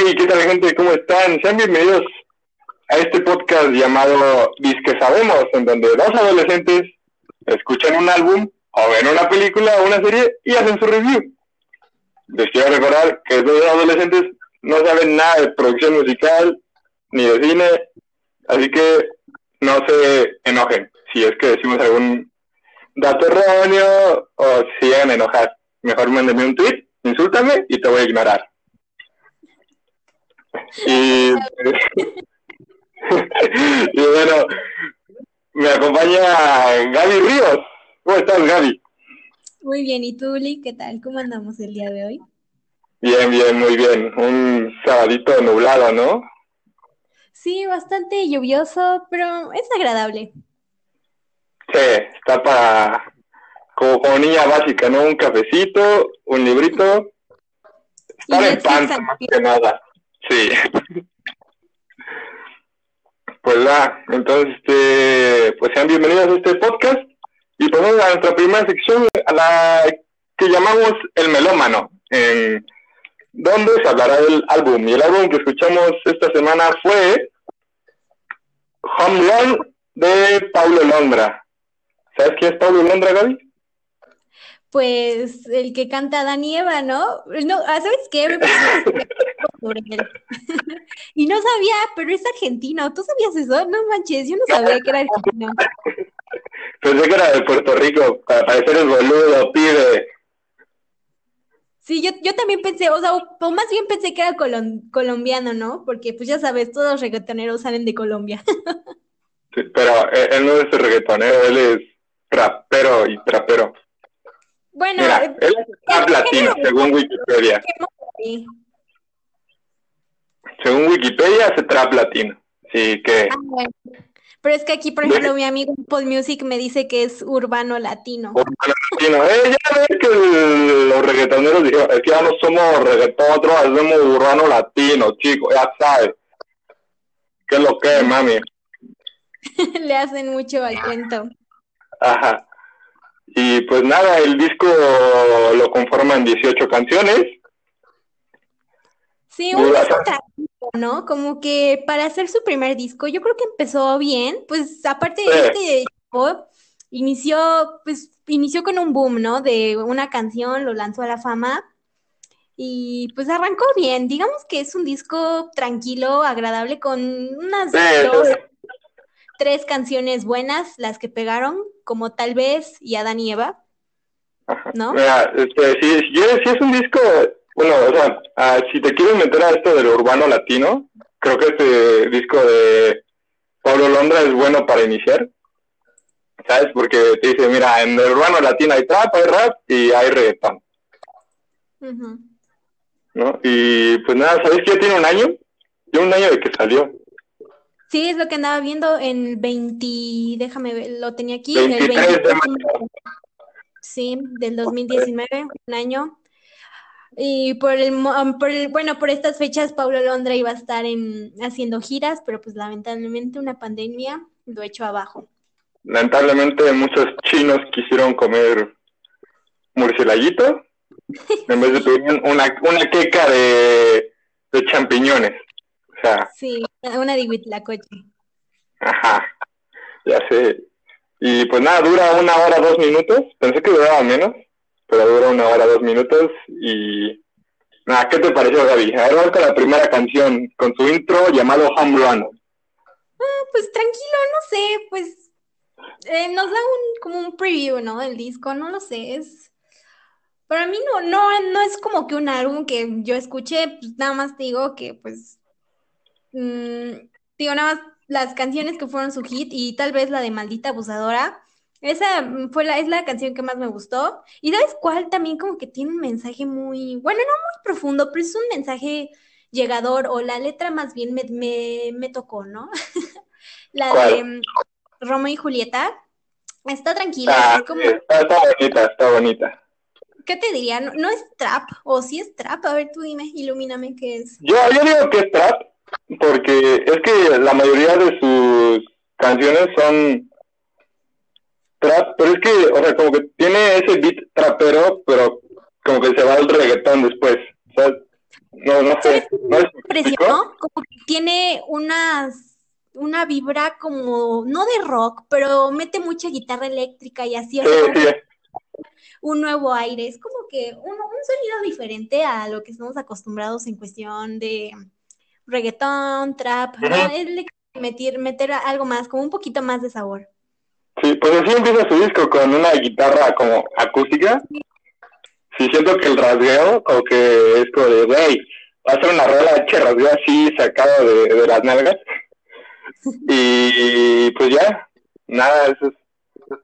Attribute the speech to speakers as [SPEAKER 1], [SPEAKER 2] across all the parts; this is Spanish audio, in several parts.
[SPEAKER 1] Hey, ¿qué tal gente? ¿Cómo están? Sean bienvenidos a este podcast llamado Disque Sabemos, en donde dos adolescentes escuchan un álbum o ven una película o una serie y hacen su review. Les quiero recordar que dos adolescentes no saben nada de producción musical ni de cine, así que no se enojen si es que decimos algún dato erróneo o si llegan a enojar. Mejor mándenme un tweet, insúltame y te voy a ignorar. Y, y bueno, me acompaña Gaby Ríos. ¿Cómo estás, Gaby?
[SPEAKER 2] Muy bien, ¿y tú, Uli? ¿Qué tal? ¿Cómo andamos el día de hoy?
[SPEAKER 1] Bien, bien, muy bien. Un sabadito nublado, ¿no?
[SPEAKER 2] Sí, bastante lluvioso, pero es agradable.
[SPEAKER 1] Sí, está para como, como niña básica, ¿no? Un cafecito, un librito. Estar en panza, más que nada. Sí. Pues va, entonces, este, pues sean bienvenidos a este podcast y pasamos a nuestra primera sección, a la que llamamos El Melómano, en donde se hablará del álbum. Y el álbum que escuchamos esta semana fue Home Run de Paulo Londra. ¿Sabes quién es Paulo Londra, Gaby?
[SPEAKER 2] Pues el que canta Dani Eva, ¿no? No, ah, ¿sabes qué? Me sobre él. y no sabía, pero es argentino. ¿Tú sabías eso? No manches, yo no sabía que era argentino.
[SPEAKER 1] Pensé que era de Puerto Rico, para parecer el boludo, pide.
[SPEAKER 2] Sí, yo, yo también pensé, o sea, o, más bien pensé que era colombiano, ¿no? Porque pues ya sabes, todos los reggaetoneros salen de Colombia.
[SPEAKER 1] sí, pero él, él no es reggaetonero, él es rapero y trapero.
[SPEAKER 2] Bueno,
[SPEAKER 1] Mira, él es trap latino, según Wikipedia. Según Wikipedia, hace trap latino. Sí, que.
[SPEAKER 2] Ah, bueno. Pero es que aquí, por ejemplo, mi amigo Paul Music me dice que es urbano latino.
[SPEAKER 1] Urbano latino. Eh, ya ves que el- los reggaetoneros dijeron, es que ya no somos reggaetón, nosotros hacemos urbano latino, chicos, ya sabes. ¿Qué es lo que es, mami?
[SPEAKER 2] Le hacen mucho al cuento.
[SPEAKER 1] Ajá. Y pues nada, el disco lo conforman 18 canciones.
[SPEAKER 2] Sí, un disco tranquilo, ¿no? Como que para hacer su primer disco, yo creo que empezó bien, pues aparte
[SPEAKER 1] Sí.
[SPEAKER 2] este disco inició, pues inició con un boom, ¿no? De una canción, lo lanzó a la fama y pues arrancó bien. Digamos que es un disco tranquilo, agradable, con unas
[SPEAKER 1] Sí,
[SPEAKER 2] dos,
[SPEAKER 1] sí.
[SPEAKER 2] Tres canciones buenas, las que pegaron, como Tal vez y Adán y Eva,
[SPEAKER 1] Ajá.
[SPEAKER 2] ¿no?
[SPEAKER 1] Mira, este, si, si, si es un disco, bueno, o sea, ah, si te quieres meter a esto del urbano latino, creo que este disco de Pablo Londra es bueno para iniciar, ¿sabes? Porque te dice, mira, en el urbano latino hay trap, hay rap y hay reggaetón. ¿no? Y pues nada, ¿sabes que ya tiene un año? Ya un año de que salió.
[SPEAKER 2] Sí, es lo que andaba viendo en 20, déjame ver, lo tenía aquí, en el
[SPEAKER 1] 23 de
[SPEAKER 2] 23,
[SPEAKER 1] mayo.
[SPEAKER 2] sí, del 2019, un año. Y por el, por el, bueno, por estas fechas Paulo Londra iba a estar en, haciendo giras, pero pues lamentablemente una pandemia lo echó abajo.
[SPEAKER 1] Lamentablemente muchos chinos quisieron comer murcielaguito en vez de pedir una, una queca de, de champiñones. O sea,
[SPEAKER 2] Sí, una de Huitlacoche.
[SPEAKER 1] ajá, ya sé. Y pues nada, dura una hora, dos minutos. Pensé que duraba menos, pero dura una hora, dos minutos. Y nada, ¿qué te pareció, Gaby? A ver, vamos con la primera canción, con su intro llamado Home Run.
[SPEAKER 2] Pues tranquilo, no sé, pues eh, nos da un, como un preview, ¿no? Del disco, no lo sé, es... Para mí no, no, no es como que un álbum que yo escuché, pues nada más te digo que pues, mm, digo nada más las canciones que fueron su hit y tal vez la de Maldita Abusadora, esa mm, fue la, es la canción que más me gustó. Y ¿sabes cuál? También como que tiene un mensaje muy, bueno, no muy profundo, pero es un mensaje llegador o la letra más bien me, me, me tocó, ¿no? La de mm, Romeo y Julieta. Está tranquila,
[SPEAKER 1] Ah,
[SPEAKER 2] es como,
[SPEAKER 1] está, está bonita, está bonita.
[SPEAKER 2] ¿qué te diría? No, no es trap, o sí es trap, a ver tú dime, ilumíname qué es.
[SPEAKER 1] Yo, yo digo que es trap, porque es que la mayoría de sus canciones son trap, pero es que, o sea, como que tiene ese beat trapero, pero como que se va al reggaetón después. O sea, no, no sé, no
[SPEAKER 2] impresionó, como que tiene unas, una vibra como, no de rock, pero mete mucha guitarra eléctrica y así, un nuevo aire, es como que un, un, sonido diferente a lo que estamos acostumbrados en cuestión de reggaetón, trap, ¿no? Es meter, meter algo más, como un poquito más de sabor.
[SPEAKER 1] Sí, pues así empieza su disco con una guitarra como acústica. Sí, siento que el rasgueo, como que es como de, güey, va a ser una rola che rasgueo así sacado de, de las nalgas. Y pues ya, nada, eso es.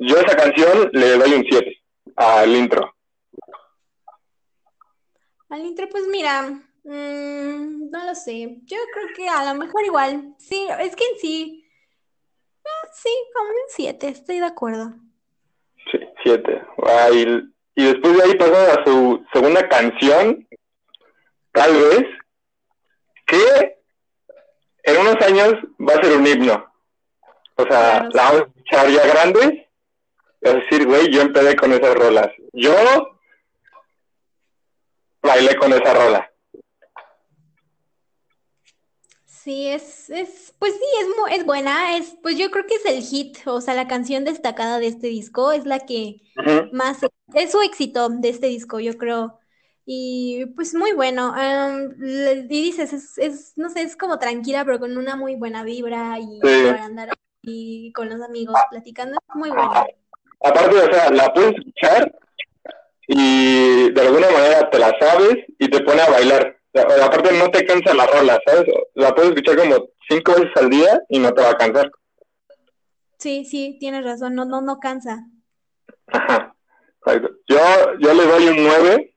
[SPEAKER 1] Yo a esa canción le doy un 7 al intro.
[SPEAKER 2] Al intro, pues mira, mmm, no lo sé. Yo creo que a lo mejor igual. Sí, es que en sí. Ah, sí, como un 7, estoy de acuerdo.
[SPEAKER 1] Sí, 7. Ah, y, y, después de ahí pasa a su segunda canción, tal vez, que en unos años va a ser un himno. O sea, la vamos a escuchar ya grande. Es decir, güey, yo empecé con esas rolas. Yo bailé con esa rola.
[SPEAKER 2] Sí, es, es, pues sí, es, es buena, es, pues yo creo que es el hit, o sea, la canción destacada de este disco es la que más, es su éxito de este disco, yo creo, y pues muy bueno, y dices, es, es, no sé, es como tranquila, pero con una muy buena vibra, y para andar y con los amigos platicando, es muy buena.
[SPEAKER 1] Aparte, o sea, la puedes escuchar y de alguna manera te la sabes y te pone a bailar. Aparte no te cansa la rola, ¿sabes? La puedes escuchar como cinco veces al día y no te va a cansar.
[SPEAKER 2] Sí, sí, tienes razón, no, no, no cansa.
[SPEAKER 1] Ajá. Yo, yo le doy un 9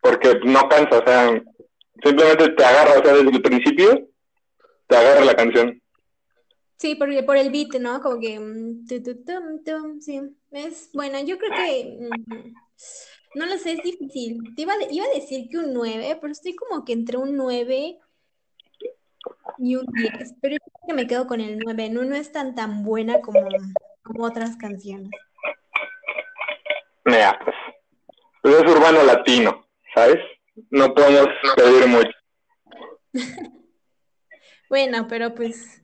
[SPEAKER 1] porque no cansa, o sea, simplemente te agarra, o sea, desde el principio te agarra la canción.
[SPEAKER 2] Sí, porque por el beat, ¿no? Como que... Mm, sí, es bueno, yo creo que... No lo sé, es difícil. Te iba, iba a decir que un 9, pero estoy como que entre un 9 y un 10. Pero yo creo que me quedo con el 9. No, no es tan tan buena como, como otras canciones.
[SPEAKER 1] Mira, pues, pues. es urbano latino, ¿sabes? No podemos pedir mucho.
[SPEAKER 2] bueno, pero pues.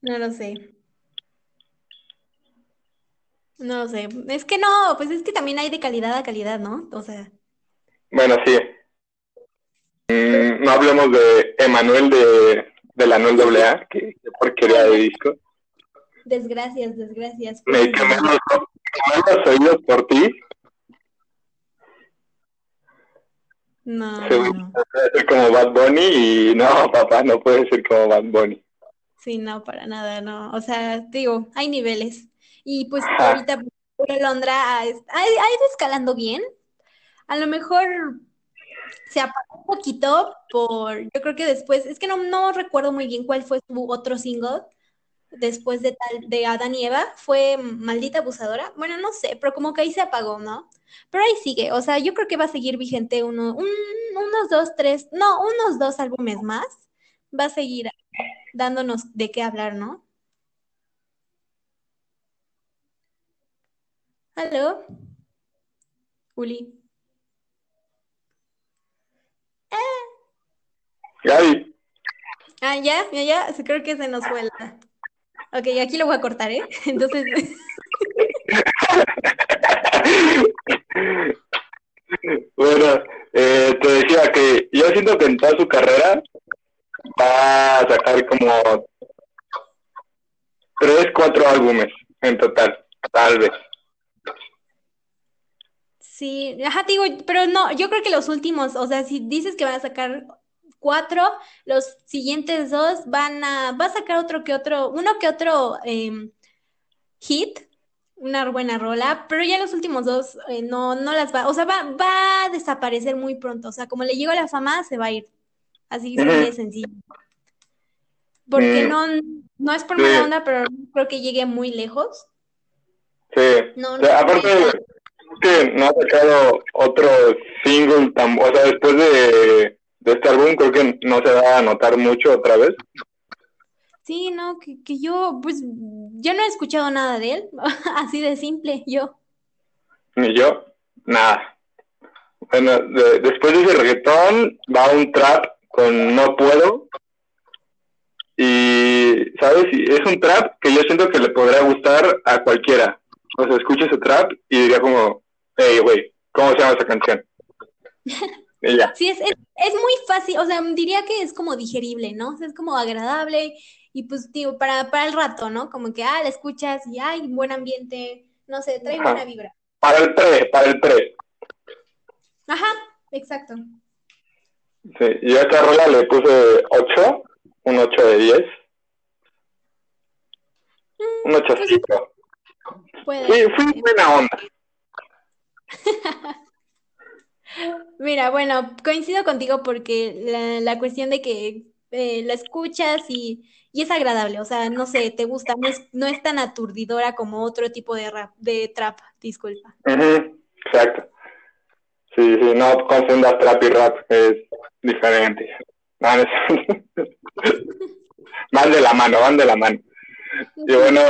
[SPEAKER 2] No lo sé. No lo sé. Es que no, pues es que también hay de calidad a calidad, ¿no? O sea.
[SPEAKER 1] Bueno, sí. Mm, no hablemos de Emanuel de, de la Anuel AA, que, porquería de disco.
[SPEAKER 2] Desgracias, desgracias.
[SPEAKER 1] Me quemé los, oídos por ti.
[SPEAKER 2] No. no.
[SPEAKER 1] Puede ser como Bad Bunny y no, papá, no puede ser como Bad Bunny.
[SPEAKER 2] Sí, no, para nada, no. O sea, digo, hay niveles. Y pues ahorita Londra ha, ido escalando bien. A lo mejor se apagó un poquito por, yo creo que después, es que no, no recuerdo muy bien cuál fue su otro single después de tal, de Adán y Eva, fue Maldita Abusadora. Bueno, no sé, pero como que ahí se apagó, ¿no? Pero ahí sigue, o sea, yo creo que va a seguir vigente uno, unos dos, tres, no, unos dos álbumes más. Va a seguir dándonos de qué hablar, ¿no? ¿Aló? Uli.
[SPEAKER 1] Ah. Gaby.
[SPEAKER 2] Ah, ya, ya, ya, creo que se nos fue la... Ok, aquí lo voy a cortar, ¿eh? Entonces...
[SPEAKER 1] bueno, eh, te decía que yo siento que en toda su carrera va a sacar como tres, cuatro álbumes en total, tal vez.
[SPEAKER 2] Sí, ajá, digo, pero no, yo creo que los últimos, o sea, si dices que van a sacar cuatro, los siguientes dos van a, va a sacar otro que otro, uno que otro em, hit, una buena rola, pero ya los últimos dos eh, no, no las va, o sea, va, va a desaparecer muy pronto, o sea, como le llegó la fama, se va a ir, así de sencillo. Porque no, no es por mala onda, pero creo que llegue muy lejos.
[SPEAKER 1] Sí, aparte que no ha sacado otro single, tan, o sea, después de, este álbum creo que no se va a notar mucho otra vez.
[SPEAKER 2] Sí, no, que, que yo, pues, yo no he escuchado nada de él, así de simple, yo.
[SPEAKER 1] Ni yo, nada. Bueno, de- después de ese reggaetón va un trap con No Puedo. Y, ¿sabes? Es un trap que yo siento que le podría gustar a cualquiera. O sea, escucha ese trap y diría como, hey, güey, ¿cómo se llama esa canción? Y ya.
[SPEAKER 2] Sí, es, es, es muy fácil, o sea, diría que es como digerible, ¿no? O sea, es como agradable y pues, digo, para, para el rato, ¿no? Como que, ah, la escuchas y, ay, buen ambiente, no sé, trae
[SPEAKER 1] Ajá.
[SPEAKER 2] buena vibra.
[SPEAKER 1] Para el pre, para el pre.
[SPEAKER 2] Ajá, exacto.
[SPEAKER 1] Sí, yo a esta rola le puse 8, un 8 de 10. Un 8
[SPEAKER 2] Puede
[SPEAKER 1] Sí, fui buena onda.
[SPEAKER 2] Mira, bueno, coincido contigo porque la, la cuestión de que eh, la escuchas y, y es agradable, o sea, no sé, te gusta, no es, no es tan aturdidora como otro tipo de rap, de trap, disculpa.
[SPEAKER 1] Exacto. Sí, sí, no confundas trap y rap, es diferente. Es- van de la mano, van de la mano. Y bueno,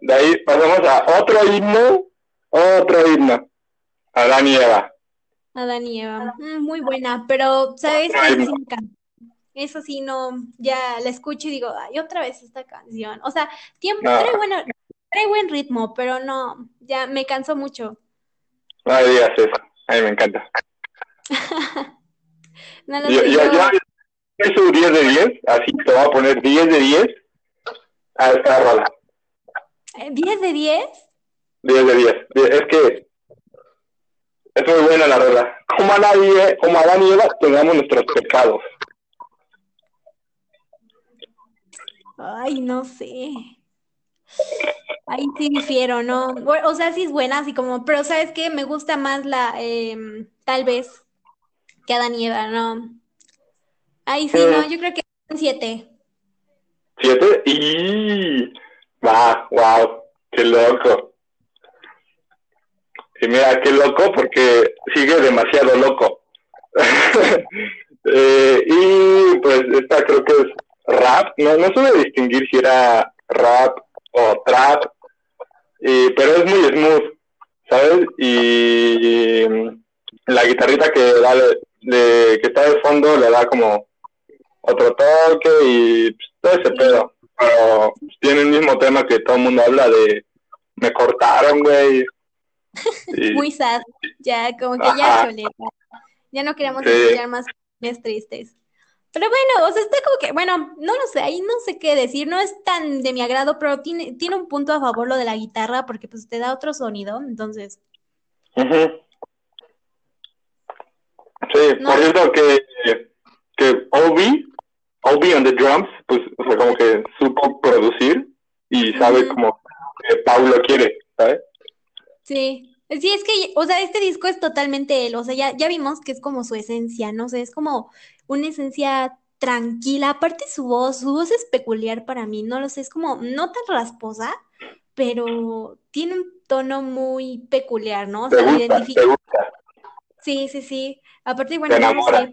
[SPEAKER 1] de ahí pasamos a otro himno, otro himno. Adán y Eva.
[SPEAKER 2] Adán y Eva, mm, muy buena, pero, ¿sabes? Eso sí no, ya la escucho y digo, ay, otra vez esta canción. O sea, tiempo,
[SPEAKER 1] No.
[SPEAKER 2] trae bueno, trae buen ritmo, pero no, ya me cansó mucho.
[SPEAKER 1] No digas eso, a mí me encanta.
[SPEAKER 2] No
[SPEAKER 1] Yo, yo,
[SPEAKER 2] yo-
[SPEAKER 1] yo soy 10 de 10, así te voy a poner 10 de 10 a esta rola.
[SPEAKER 2] eh, ¿10 de 10?
[SPEAKER 1] 10 de 10. Es que es muy buena la rola. Como a nadie, como a Adán y Eva, tengamos nuestros pecados.
[SPEAKER 2] Ay, no sé. Ahí sí difiero, ¿no? O sea, sí es buena, así como, pero ¿sabes qué? Me gusta más la, em, tal vez, que Adán y Eva, ¿no? Ahí sí, no, yo creo que un 7.
[SPEAKER 1] ¿Siete? Y va, wow, qué loco. Y mira, qué loco porque sigue demasiado loco. Eh, y pues esta creo que es rap. No, no supe distinguir si era rap o trap, y, pero es muy smooth, ¿sabes? Y la guitarrita que, da, de, que está de fondo le da como otro toque y pues, todo ese pedo. Pero tiene el mismo tema que todo el mundo habla de me cortaron, güey.
[SPEAKER 2] Muy sad, ya, como que ya chole, ya, no queremos escuchar más canciones tristes. Pero bueno, o sea, está como que, bueno, no lo sé, ahí no sé qué decir, no es tan de mi agrado, pero tiene, tiene un punto a favor lo de la guitarra, porque pues te da otro sonido, entonces.
[SPEAKER 1] Sí,
[SPEAKER 2] No.
[SPEAKER 1] por cierto que, que Obi, Obi on the drums, pues, o sea, como que supo producir y sabe como que Paulo quiere, ¿sabes?
[SPEAKER 2] Sí. Sí, es que, o sea, este disco es totalmente él, o sea, ya, ya vimos que es como su esencia, no sé, es como una esencia tranquila, aparte su voz, su voz es peculiar para mí, no lo sé, es como no tan rasposa, pero tiene un tono muy peculiar, ¿no? O sea, lo
[SPEAKER 1] gusta,
[SPEAKER 2] identifica.
[SPEAKER 1] gusta.
[SPEAKER 2] Sí, sí, sí. Aparte, bueno, yo no sé.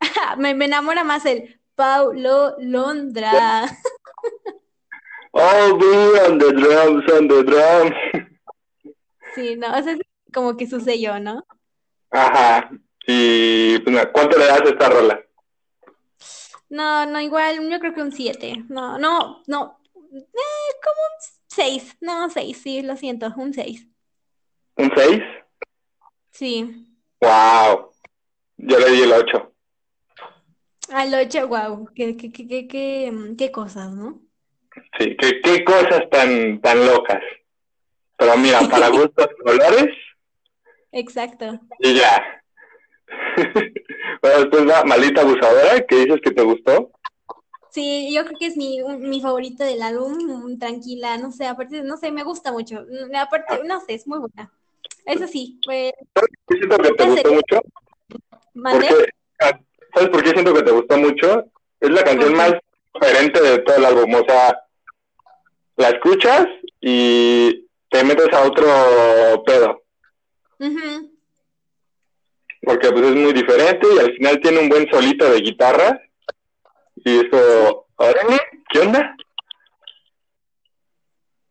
[SPEAKER 2] Me, me enamora más el Paulo Londra.
[SPEAKER 1] Obi on the drums, on the drums.
[SPEAKER 2] Sí, no, o sea, es como que su sello, ¿no?
[SPEAKER 1] Ajá. Y pues, ¿cuánto le das a esta rola?
[SPEAKER 2] No, no, igual, yo creo que un 7. No, no, no. Eh, como un 6. No, 6, sí, lo siento, un 6.
[SPEAKER 1] ¿Un 6?
[SPEAKER 2] Sí.
[SPEAKER 1] Wow. Yo le di el 8.
[SPEAKER 2] Al 8, wow. Qué, qué, qué, qué, qué, qué cosas, ¿no?
[SPEAKER 1] Sí, qué, qué cosas tan, tan locas. Pero mira, para gustos colores
[SPEAKER 2] Exacto.
[SPEAKER 1] y ya. bueno, después va Maldita Abusadora, que dices que te gustó.
[SPEAKER 2] Sí, yo creo que es mi, mi favorito del álbum, tranquila, no sé, aparte, no sé, me gusta mucho. Mm, Aparte, no sé, es muy buena. Eso sí, pues,
[SPEAKER 1] siento que te
[SPEAKER 2] ¿En
[SPEAKER 1] gustó mucho.
[SPEAKER 2] mandé.
[SPEAKER 1] Porque, ¿sabes por qué siento que te gustó mucho? Es la canción más diferente de todo el álbum. O sea, la escuchas y te metes a otro pedo.
[SPEAKER 2] Ujú.
[SPEAKER 1] Porque pues es muy diferente y al final tiene un buen solito de guitarra. Y eso, órale, ¿qué onda?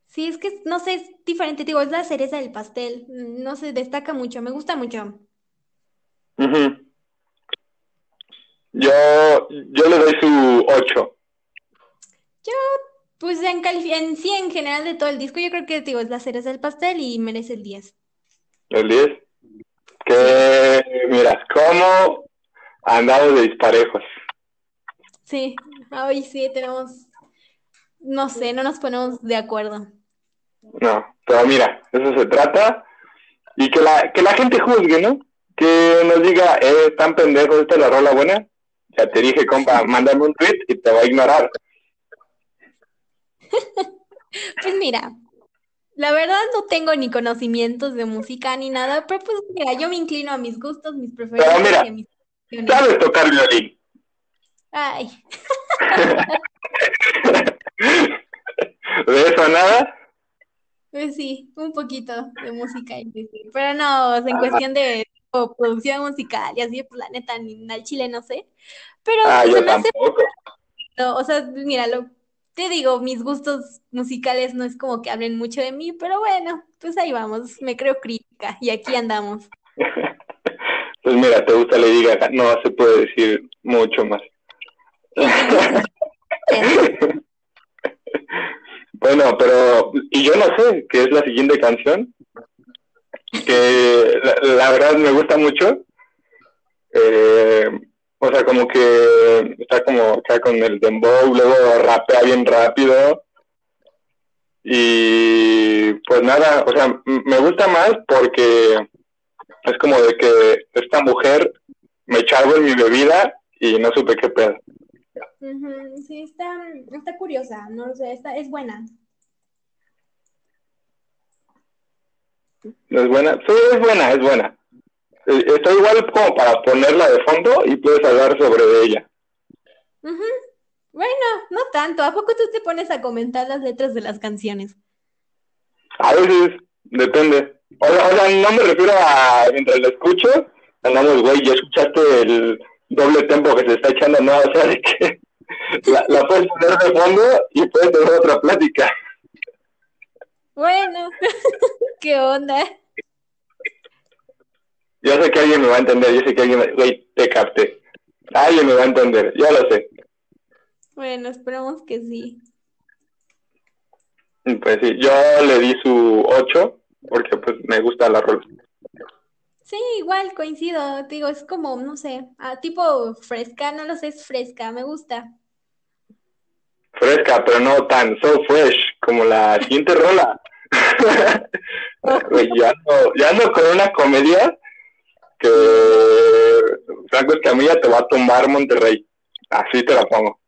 [SPEAKER 2] Sí, es que, no sé, es diferente, digo, es la cereza del pastel, no sé, destaca mucho, me gusta mucho.
[SPEAKER 1] Ujú. Yo, yo le doy su 8.
[SPEAKER 2] Yo, pues en, en sí, en general de todo el disco, yo creo que digo, es la cereza del pastel y merece el 10.
[SPEAKER 1] ¿El 10? Que, miras, ¿cómo andamos de disparejos?
[SPEAKER 2] Sí, hoy sí tenemos, no sé, no nos ponemos de acuerdo.
[SPEAKER 1] No, pero mira, eso se trata. Y que la, que la gente juzgue, ¿no? Que nos diga, eh, tan pendejo, esta es la rola buena. Ya te dije, compa, mándame un tweet y te va a ignorar.
[SPEAKER 2] Pues mira, la verdad no tengo ni conocimientos de música ni nada, pero pues mira, yo me inclino a mis gustos, mis preferencias
[SPEAKER 1] mira,
[SPEAKER 2] y a mis opciones.
[SPEAKER 1] ¿Sabes tocar violín?
[SPEAKER 2] Ay,
[SPEAKER 1] ¿De eso nada?
[SPEAKER 2] pues sí, un poquito de música. Pero no, en cuestión de producción musical y así, pues la neta, ni al chile no sé. Pero
[SPEAKER 1] Ah,
[SPEAKER 2] pues,
[SPEAKER 1] yo
[SPEAKER 2] se me hace
[SPEAKER 1] tampoco.
[SPEAKER 2] O sea, mira, lo, te digo, mis gustos musicales no es como que hablen mucho de mí, pero bueno, pues ahí vamos, me creo crítica y aquí andamos.
[SPEAKER 1] Pues mira, te gusta Lady Gaga, no se puede decir mucho más. Bueno, pero, y yo no sé qué es la siguiente canción, que la, la verdad me gusta mucho. Eh, o sea, como que está como acá con el dembow, luego rapea bien rápido. Y pues nada, o sea, me gusta más porque es como de que esta mujer me echaba en mi bebida y no supe qué pedo.
[SPEAKER 2] Ujú, sí, está, está curiosa, no lo sé, está, es buena.
[SPEAKER 1] ¿No es buena? Sí, es buena, es buena. Eh, Está igual como para ponerla de fondo y puedes hablar sobre ella.
[SPEAKER 2] Ujú. Bueno, no tanto, ¿a poco tú te pones a comentar las letras de las canciones?
[SPEAKER 1] A veces, depende. O sea, o sea, no me refiero a mientras la escucho, andamos, güey, ya escuchaste el doble tempo que se está echando, no, o sea, de que la, la puedes poner de fondo y puedes tener otra plática.
[SPEAKER 2] Bueno, ¿qué onda?
[SPEAKER 1] Yo sé que alguien me va a entender, yo sé que alguien, me- güey, te capté. Alguien me va a entender, ya lo sé.
[SPEAKER 2] Bueno, esperamos que sí.
[SPEAKER 1] Pues sí, yo le di su 8 porque pues me gusta la rola.
[SPEAKER 2] Sí, igual coincido, te digo, es como, no sé, ah, tipo fresca, no lo sé, es fresca, me gusta.
[SPEAKER 1] Fresca, pero no tan so fresh como la siguiente rola. Güey, ya ando, ya ando con una comedia que Franco Escamilla te va a tumbar Monterrey. Así te la pongo.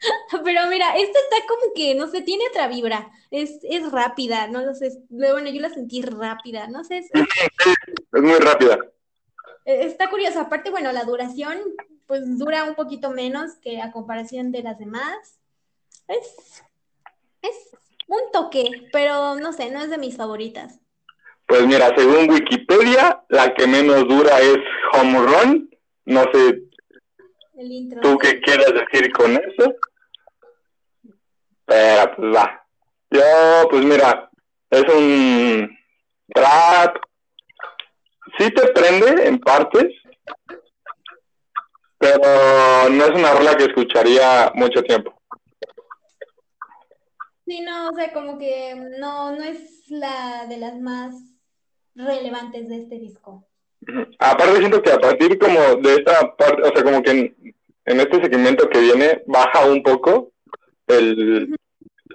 [SPEAKER 2] Pero mira, esta está como que, no sé, tiene otra vibra, es, es rápida, no lo sé, bueno, yo la sentí rápida, no sé, es- es-
[SPEAKER 1] muy rápida.
[SPEAKER 2] eh, está curiosa, aparte, bueno, la duración, pues dura un poquito menos que a comparación de las demás, es, es un toque, pero no sé, no es de mis favoritas.
[SPEAKER 1] Pues mira, según Wikipedia, la que menos dura es Home Run. No sé
[SPEAKER 2] El intro.
[SPEAKER 1] tú qué quieras decir con eso. Pero pues va. Yo, pues mira, es un trap. Sí te prende en partes, pero no es una rola que escucharía mucho tiempo.
[SPEAKER 2] Sí, no, o sea, como que no, no es la de las más relevantes de este disco.
[SPEAKER 1] Aparte siento que a partir como de esta parte, o sea, como que en, en este segmento que viene baja un poco el,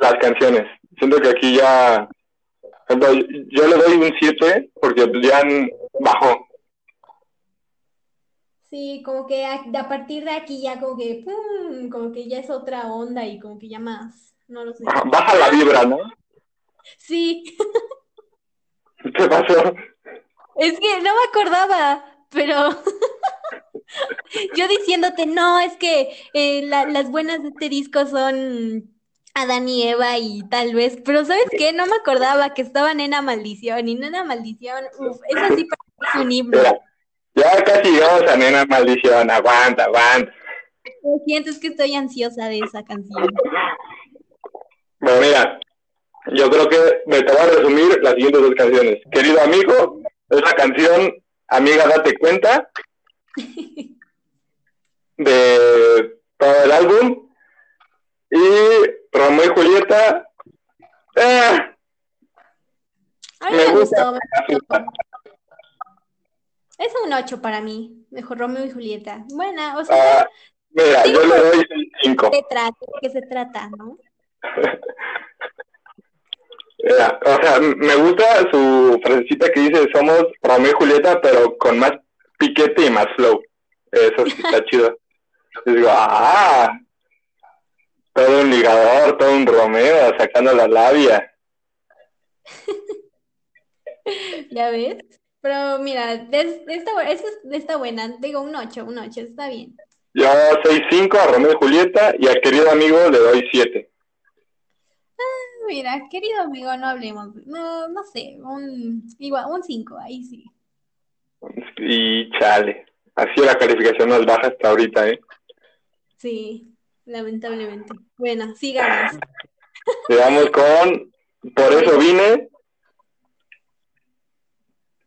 [SPEAKER 1] las canciones. Siento que aquí ya, yo le doy un 7 porque ya bajó.
[SPEAKER 2] Sí, como que a, a partir de aquí ya como que, pum, como que ya es otra onda y como que ya más, no lo sé.
[SPEAKER 1] Baja la vibra, ¿no?
[SPEAKER 2] Sí,
[SPEAKER 1] ¿Qué pasó?
[SPEAKER 2] es que no me acordaba, pero yo diciéndote, no, es que eh, la- las buenas de este disco son Adán y Eva y tal vez, pero ¿sabes qué? No me acordaba que estaba Nena Maldición y Nena Maldición, uf, eso sí para es un himno.
[SPEAKER 1] Ya casi llegamos a Nena Maldición. Aguanta, aguanta.
[SPEAKER 2] Lo siento, es que estoy ansiosa de esa canción.
[SPEAKER 1] Bueno, mira, yo creo que me te voy a resumir las siguientes dos canciones. Querido amigo, es la canción Amiga, date cuenta de todo el álbum. Y Romeo y Julieta. eh,
[SPEAKER 2] A mí
[SPEAKER 1] Me
[SPEAKER 2] me,
[SPEAKER 1] gusta.
[SPEAKER 2] gustó. Es un 8 para mí. Mejor Romeo y Julieta. Buena, o sea,
[SPEAKER 1] ah, mira, yo le doy 5.
[SPEAKER 2] ¿de qué trata? ¿De qué se trata, no?
[SPEAKER 1] o sea, me gusta su frasecita que dice somos Romeo y Julieta, pero con más piquete y más flow. Eso sí está chido. Y digo, ah, todo un ligador, todo un Romeo sacando la labia.
[SPEAKER 2] ¿Ya ves? Pero mira, es- está, bu- eso es- está buena. Digo, un 8, un 8, está bien.
[SPEAKER 1] Yo soy 5 a Romeo y Julieta y al querido amigo le doy 7.
[SPEAKER 2] Mira, querido amigo, no hablemos. No, no sé, un, igual, un 5, ahí sí.
[SPEAKER 1] Y chale, así la calificación más baja hasta ahorita, ¿eh?
[SPEAKER 2] Sí, lamentablemente. Bueno, sigamos.
[SPEAKER 1] Llegamos con Por eso vine.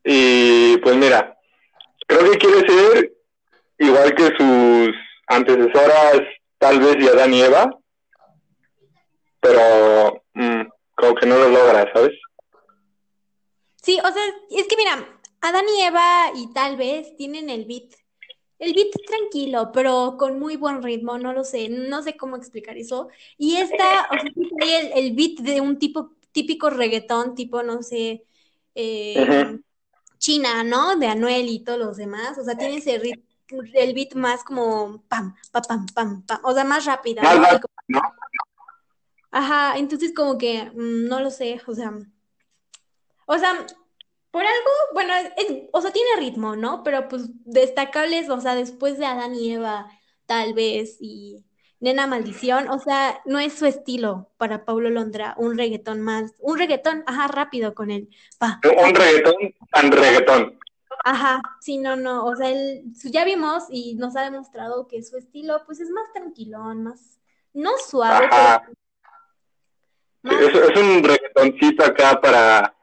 [SPEAKER 1] Y pues mira, creo que quiere ser igual que sus antecesoras, tal vez y Adán y Eva, pero como que no lo logra, ¿sabes?
[SPEAKER 2] Sí, o sea, es que mira, Adán y Eva y tal vez tienen el beat. El beat tranquilo, pero con muy buen ritmo, no lo sé, no sé cómo explicar eso. Y esta, o sea, el, el beat de un tipo típico reggaetón, tipo, no sé, eh. China, ¿no? De Anuel y todos los demás. O sea, tiene ese rit- el beat más como pam, pa, pam, pam, pam, o sea, más rápida,
[SPEAKER 1] Más
[SPEAKER 2] ¿no? Y
[SPEAKER 1] rápido, ¿no?
[SPEAKER 2] Ajá, entonces como que mm, no lo sé, o sea, o sea, por algo, bueno, es- o sea, tiene ritmo, ¿no? Pero pues destacables, o sea, después de Adán y Eva, tal vez, y Nena Maldición, o sea, no es su estilo para Paulo Londra, un reggaetón más, un reggaetón, ajá, rápido con él, pa,
[SPEAKER 1] Un reggaetón tan reggaetón.
[SPEAKER 2] ajá, sí, no, no, o sea, él, ya vimos y nos ha demostrado que su estilo, pues es más tranquilón, más, no suave,
[SPEAKER 1] Ajá.
[SPEAKER 2] pero
[SPEAKER 1] Sí, Es, es un reggaetoncito acá para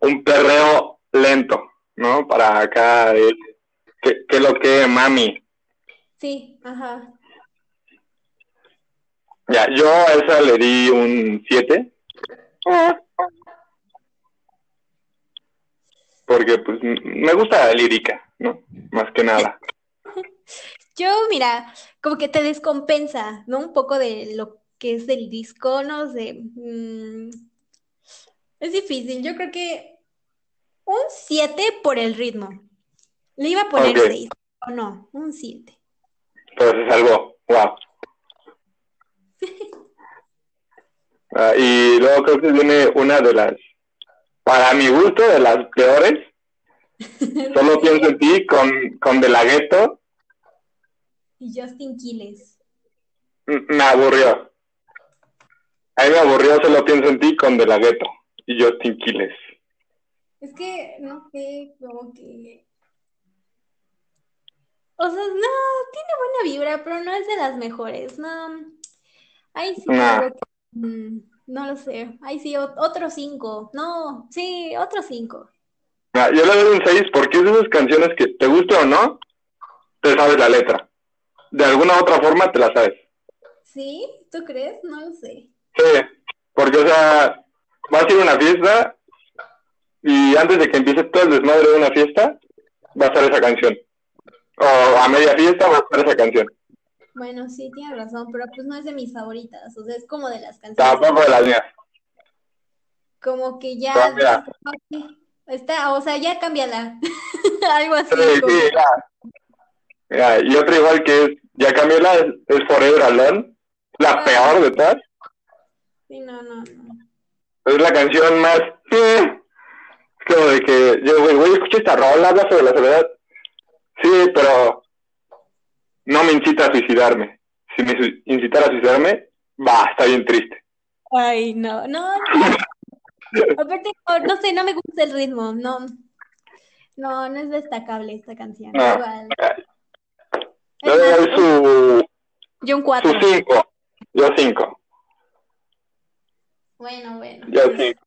[SPEAKER 1] un perreo lento, ¿no? Para acá, eh, que, que lo que mami.
[SPEAKER 2] sí, ajá.
[SPEAKER 1] Ya, yo a esa le di un 7. Porque pues me gusta la lírica, ¿no? Más que nada.
[SPEAKER 2] Yo, mira, como que te descompensa, ¿no? Un poco de lo que es el disco, no sé. mm, es difícil, yo creo que un 7 por el ritmo. Le iba a poner
[SPEAKER 1] Ok.
[SPEAKER 2] 6, o no, un 7.
[SPEAKER 1] Pero se salvó. Wow. Ah, y luego creo que viene una de las, para mi gusto, de las peores. Solo pienso en ti con, con De La Ghetto.
[SPEAKER 2] Y Justin Quiles.
[SPEAKER 1] M- Me aburrió. A mí me aburrió, solo pienso en ti con De La Ghetto y Justin Quiles.
[SPEAKER 2] Es que, no sé, como que... O sea, no, tiene buena vibra, pero no es de las mejores, no. Ahí sí
[SPEAKER 1] No.
[SPEAKER 2] creo que, mm, no lo sé, ahí sí, otro cinco, no, sí, otro cinco.
[SPEAKER 1] Ah, Yo le doy un 6 porque es de esas canciones que te guste o no, te sabes la letra. De alguna otra forma te la sabes.
[SPEAKER 2] ¿Sí? ¿Tú crees? No lo sé.
[SPEAKER 1] Porque, o sea, vas a ir a una fiesta y antes de que empiece todo el desmadre de una fiesta, va a estar esa canción. O a media fiesta va a estar esa canción.
[SPEAKER 2] Bueno, sí, tienes razón, pero pues no es de mis favoritas, o sea, es como de las canciones,
[SPEAKER 1] Tampoco de las mías.
[SPEAKER 2] como que ya, está, o sea, ya cámbiala, algo así,
[SPEAKER 1] Sí,
[SPEAKER 2] como-
[SPEAKER 1] sí, ya. Ya, y otra igual que es, ya Camila es, es Forever Alone, la
[SPEAKER 2] Ah.
[SPEAKER 1] peor de todas.
[SPEAKER 2] Sí, no, no, no.
[SPEAKER 1] Es la canción más... eh, Es como de que yo, güey, güey, escucha esta rola, habla sobre la soledad. Sí, pero no me incita a suicidarme. Si me incitara a suicidarme, va, está bien triste.
[SPEAKER 2] Ay, no, no, no. Aparte, no, no sé, no me gusta el ritmo, no, no, no es destacable esta canción,
[SPEAKER 1] No.
[SPEAKER 2] igual.
[SPEAKER 1] Yo
[SPEAKER 2] Es más,
[SPEAKER 1] doy su,
[SPEAKER 2] yo un cuatro.
[SPEAKER 1] su cinco. Yo cinco.
[SPEAKER 2] Bueno, bueno.
[SPEAKER 1] Yo cinco.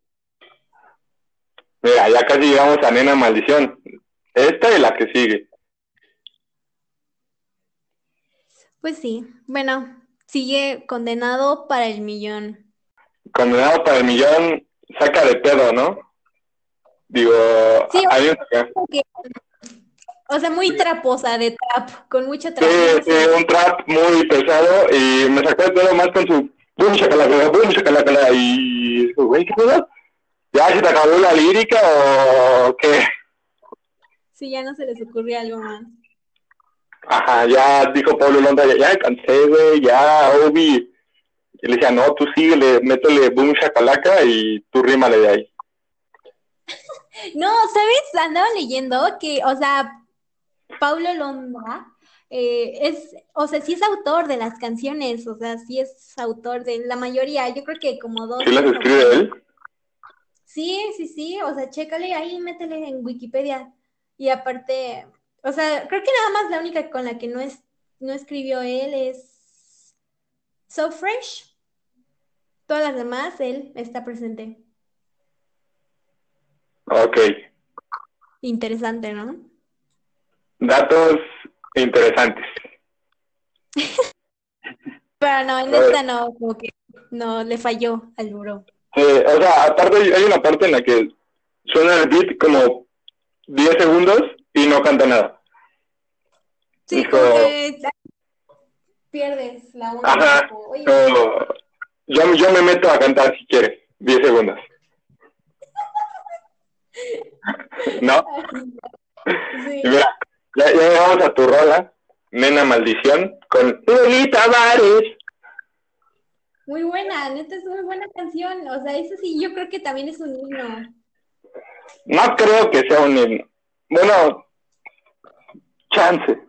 [SPEAKER 1] Mira, ya casi llegamos a Nena Maldición. esta y la que sigue.
[SPEAKER 2] Pues sí, bueno, sigue condenado para el millón.
[SPEAKER 1] Condenado para el millón, saca de pedo, ¿no? Digo,
[SPEAKER 2] Sí,
[SPEAKER 1] hay un-
[SPEAKER 2] que- o sea, muy traposa de trap, con mucha trap.
[SPEAKER 1] Sí, sí, un trap muy pesado y me sacó de pedo más con su boom shakalaka, boom shakalaka y güey, ¿qué pedo? ¿Ya se te acabó la lírica o qué?
[SPEAKER 2] Sí, ya no se les ocurrió algo más.
[SPEAKER 1] Ajá, ya dijo Pablo Londa, ya, ya cansé, güey, ya, Obi. Y le decía, no, tú síguele, métele boom shakalaka y tú rímale de ahí.
[SPEAKER 2] No, ¿sabes? Andaba leyendo que, o sea, Paulo Londa eh, es, o sea, sí es autor de las canciones, o sea, sí es autor de la mayoría, yo creo que como dos.
[SPEAKER 1] ¿Sí las escribe él?
[SPEAKER 2] Sí, sí, sí, o sea, chécale ahí, métele en Wikipedia. Y aparte, o sea, creo que nada más la única con la que no es, no escribió él es So Fresh. Todas las demás, él está presente.
[SPEAKER 1] Ok.
[SPEAKER 2] Interesante, ¿no?
[SPEAKER 1] Datos interesantes.
[SPEAKER 2] Pero no, en esta no, como que no, le falló al bro.
[SPEAKER 1] Sí, o sea, aparte hay una parte en la que suena el beat como 10 segundos y no canta nada.
[SPEAKER 2] Sí,
[SPEAKER 1] Dijo-
[SPEAKER 2] pierdes la onda.
[SPEAKER 1] Ajá.
[SPEAKER 2] oye,
[SPEAKER 1] No, yo, yo me meto a cantar si quieres, 10 segundos. ¿No?
[SPEAKER 2] sí.
[SPEAKER 1] Mira, ya, ya llegamos a tu rola, Nena Maldición, con Lolita Vares.
[SPEAKER 2] Muy buena, neta es muy buena canción. O sea, eso sí, yo creo que también es un himno.
[SPEAKER 1] No creo que sea un himno. Bueno, chance.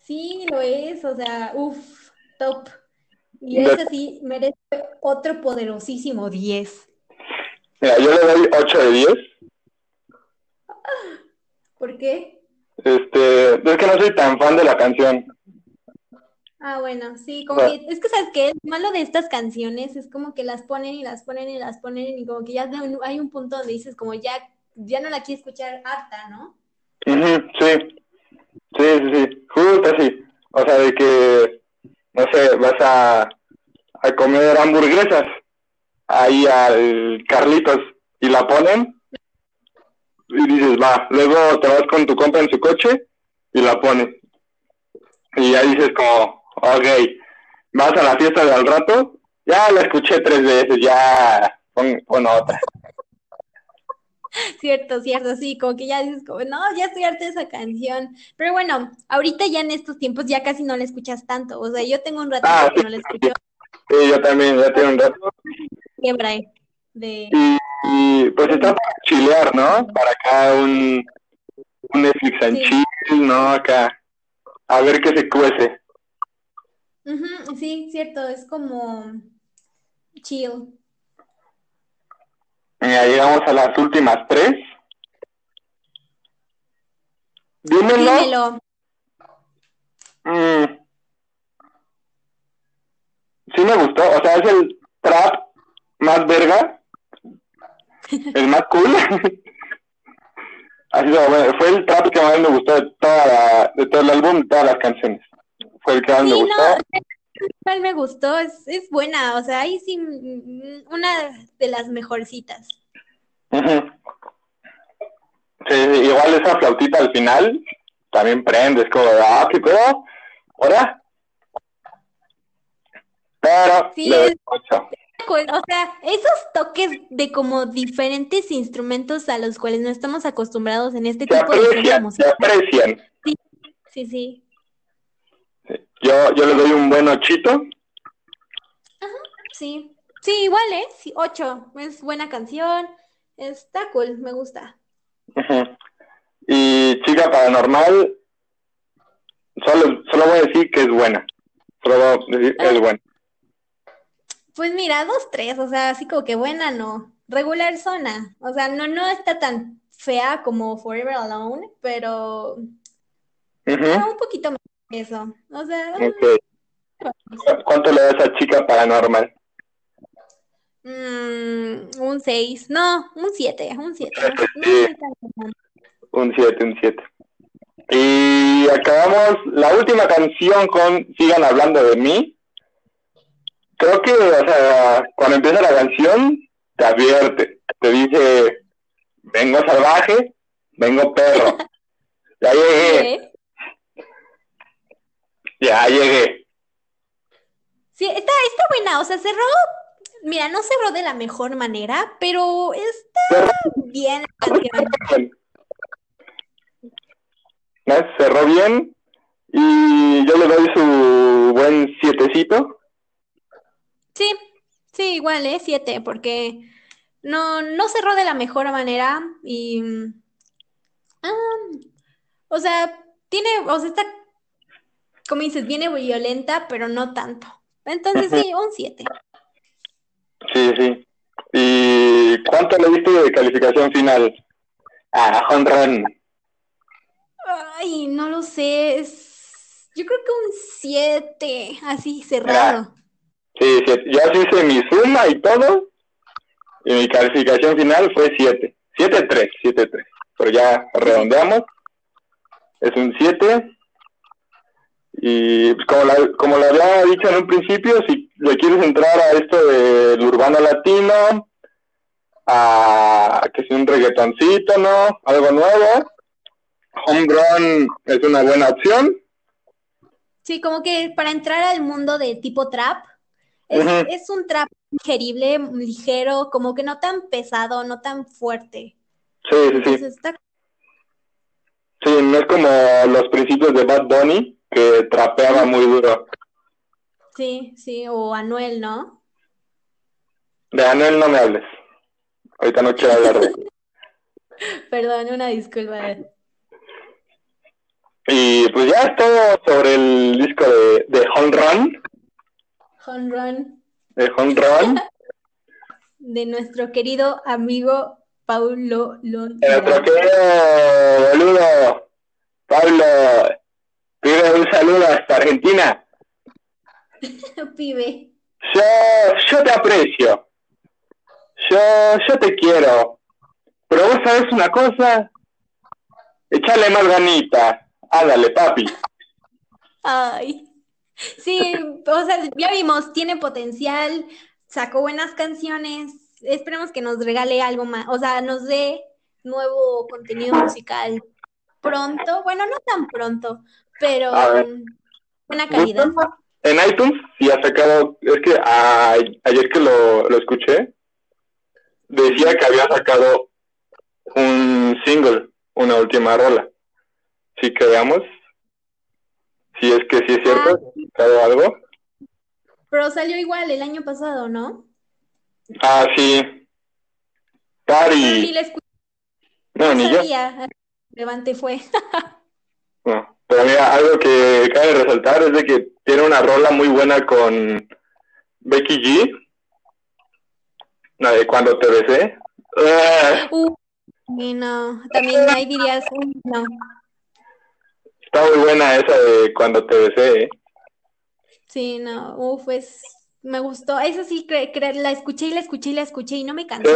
[SPEAKER 2] Sí, lo es, o sea, uff, top. Y ese sí merece otro poderosísimo 10.
[SPEAKER 1] Mira, yo le doy 8 de 10.
[SPEAKER 2] ¿Por qué?
[SPEAKER 1] Este, es que no soy tan fan de la canción.
[SPEAKER 2] Ah, bueno, sí, como
[SPEAKER 1] Ah.
[SPEAKER 2] que, es que sabes qué, lo malo de estas canciones es como que las ponen y las ponen y las ponen y como que ya hay un punto donde dices como ya, ya no la quieres escuchar harta, ¿no?
[SPEAKER 1] Sí. Sí, sí, sí. Justo así. O sea, de que, no sé, vas a, a comer hamburguesas ahí al Carlitos y la ponen y dices, va. Luego te vas con tu compa en su coche y la pones. Y ya dices como, ok, vas a la fiesta de al rato, ya la escuché tres veces, ya pon, pon otra.
[SPEAKER 2] Cierto, cierto, sí, como que ya dices como, no, ya estoy harta de esa canción. Pero bueno, ahorita ya en estos tiempos ya casi no la escuchas tanto. O sea, yo tengo un ratito
[SPEAKER 1] Ah,
[SPEAKER 2] que
[SPEAKER 1] sí,
[SPEAKER 2] no la escucho,
[SPEAKER 1] Sí, yo también, ya tiene un rato.
[SPEAKER 2] quiebra eh, de...
[SPEAKER 1] Y, y, pues está para chilear, ¿no? Para acá un, un Netflix and
[SPEAKER 2] Sí.
[SPEAKER 1] chill, ¿no? Acá, a ver qué se cuece.
[SPEAKER 2] Sí, cierto, es como chill.
[SPEAKER 1] Ya llegamos a las últimas tres. Dímelo.
[SPEAKER 2] Dímelo.
[SPEAKER 1] Mm. Sí me gustó, o sea, es el trap más verga, el más cool. Así fue el trato que más me gustó de, toda la, todo el álbum, de todas las canciones. Fue el que más me
[SPEAKER 2] no,
[SPEAKER 1] gustó.
[SPEAKER 2] ¿Cuál me gustó? Es, es, buena, o sea, ahí sí, mm, mm, una de las mejorcitas.
[SPEAKER 1] Sí, igual esa flautita al final también prende, es como, ah, qué pedo, ahora. Pero
[SPEAKER 2] sí,
[SPEAKER 1] le doy
[SPEAKER 2] o sea, esos toques de como diferentes instrumentos a los cuales no estamos acostumbrados en este
[SPEAKER 1] se
[SPEAKER 2] tipo de
[SPEAKER 1] música. Se aprecian.
[SPEAKER 2] Sí, sí, sí.
[SPEAKER 1] Yo, yo le doy un buen ochito.
[SPEAKER 2] Sí. Sí, igual, ¿eh? Sí, ocho. Es buena canción. Está cool, me gusta.
[SPEAKER 1] Y Chica Paranormal, solo, solo voy a decir que es buena. Solo voy a decir que es ah. buena.
[SPEAKER 2] Pues mira, dos, tres, o sea, así como que buena, no. Regular zona. O sea, no, no está tan fea como Forever Alone, pero ah, un poquito más que eso. O sea.
[SPEAKER 1] ¿Cuánto le das a Chica Paranormal?
[SPEAKER 2] Mm, un 6, no, un 7, un 7.
[SPEAKER 1] Un 7, un 7. Y acabamos la última canción con Sigan hablando de mí. Creo que, o sea, cuando empieza la canción, te advierte, te dice, vengo salvaje, vengo perro. Ya llegué. Ya llegué.
[SPEAKER 2] Sí, está, está buena, o sea, cerró, mira, no cerró de la mejor manera, pero está bien
[SPEAKER 1] Cerró bien y yo le doy su buen sietecito.
[SPEAKER 2] Sí, sí, igual, ¿eh? Siete, porque no, no cerró de la mejor manera y... Ah, o sea, tiene, o sea, está, como dices, viene violenta, pero no tanto. Entonces sí, un 7.
[SPEAKER 1] Sí, sí. ¿Y cuánto le diste de calificación final a Honran?
[SPEAKER 2] Ay, no lo sé. Es... Yo creo que un 7, así cerrado.
[SPEAKER 1] Sí, sí, yo así hice mi suma y todo. Y mi calificación final fue 7. 7-3, 7-3. Pero ya redondeamos. Es un 7. Y pues, como, la, como lo había dicho en un principio, si le quieres entrar a esto del urbano latino, a que sea un reggaetoncito, ¿no? Algo nuevo, Homegrown es una buena opción.
[SPEAKER 2] Sí, como que para entrar al mundo de tipo trap, es, un trap digerible, ligero, como que no tan pesado, no tan fuerte.
[SPEAKER 1] Sí, sí, sí. Sí, no es como los principios de Bad Bunny, que trapeaba muy duro.
[SPEAKER 2] Sí, sí, o Anuel, ¿no?
[SPEAKER 1] De Anuel no me hables. Ahorita no quiero hablar de
[SPEAKER 2] Perdón, una disculpa.
[SPEAKER 1] Y pues ya es todo sobre el disco de, de Home Run.
[SPEAKER 2] Home Run.
[SPEAKER 1] De Home Run.
[SPEAKER 2] de nuestro querido amigo Paulo
[SPEAKER 1] Londra. Nuestro querido boludo Pablo Pibe, un saludo hasta Argentina.
[SPEAKER 2] Pibe.
[SPEAKER 1] Yo, yo te aprecio. Yo, yo te quiero. Pero vos sabés una cosa. Echale más ganita. Ándale, papi.
[SPEAKER 2] Ay. Sí, o sea, ya vimos, tiene potencial, sacó buenas canciones. Esperemos que nos regale algo más, o sea, nos dé nuevo contenido musical pronto. Bueno, no tan pronto, pero buena calidad.
[SPEAKER 1] En iTunes sí ha sacado, es que ayer que lo, lo escuché, decía que había sacado un single, una última rola. Sí que veamos si es que sí es cierto, ah. algo.
[SPEAKER 2] Pero salió igual el año pasado, ¿no?
[SPEAKER 1] Ah, sí. Tari.
[SPEAKER 2] No, ni yo. Levante fue.
[SPEAKER 1] no. Pero mira, algo que cabe resaltar es de que tiene una rola muy buena con Becky G. La de cuando te besé.
[SPEAKER 2] Uh, no, también ahí dirías, no.
[SPEAKER 1] Está muy buena esa de cuando te besé, ¿eh?
[SPEAKER 2] Sí, no, uf, pues me gustó. Eso sí, la escuché y la escuché y la escuché y no me cansé.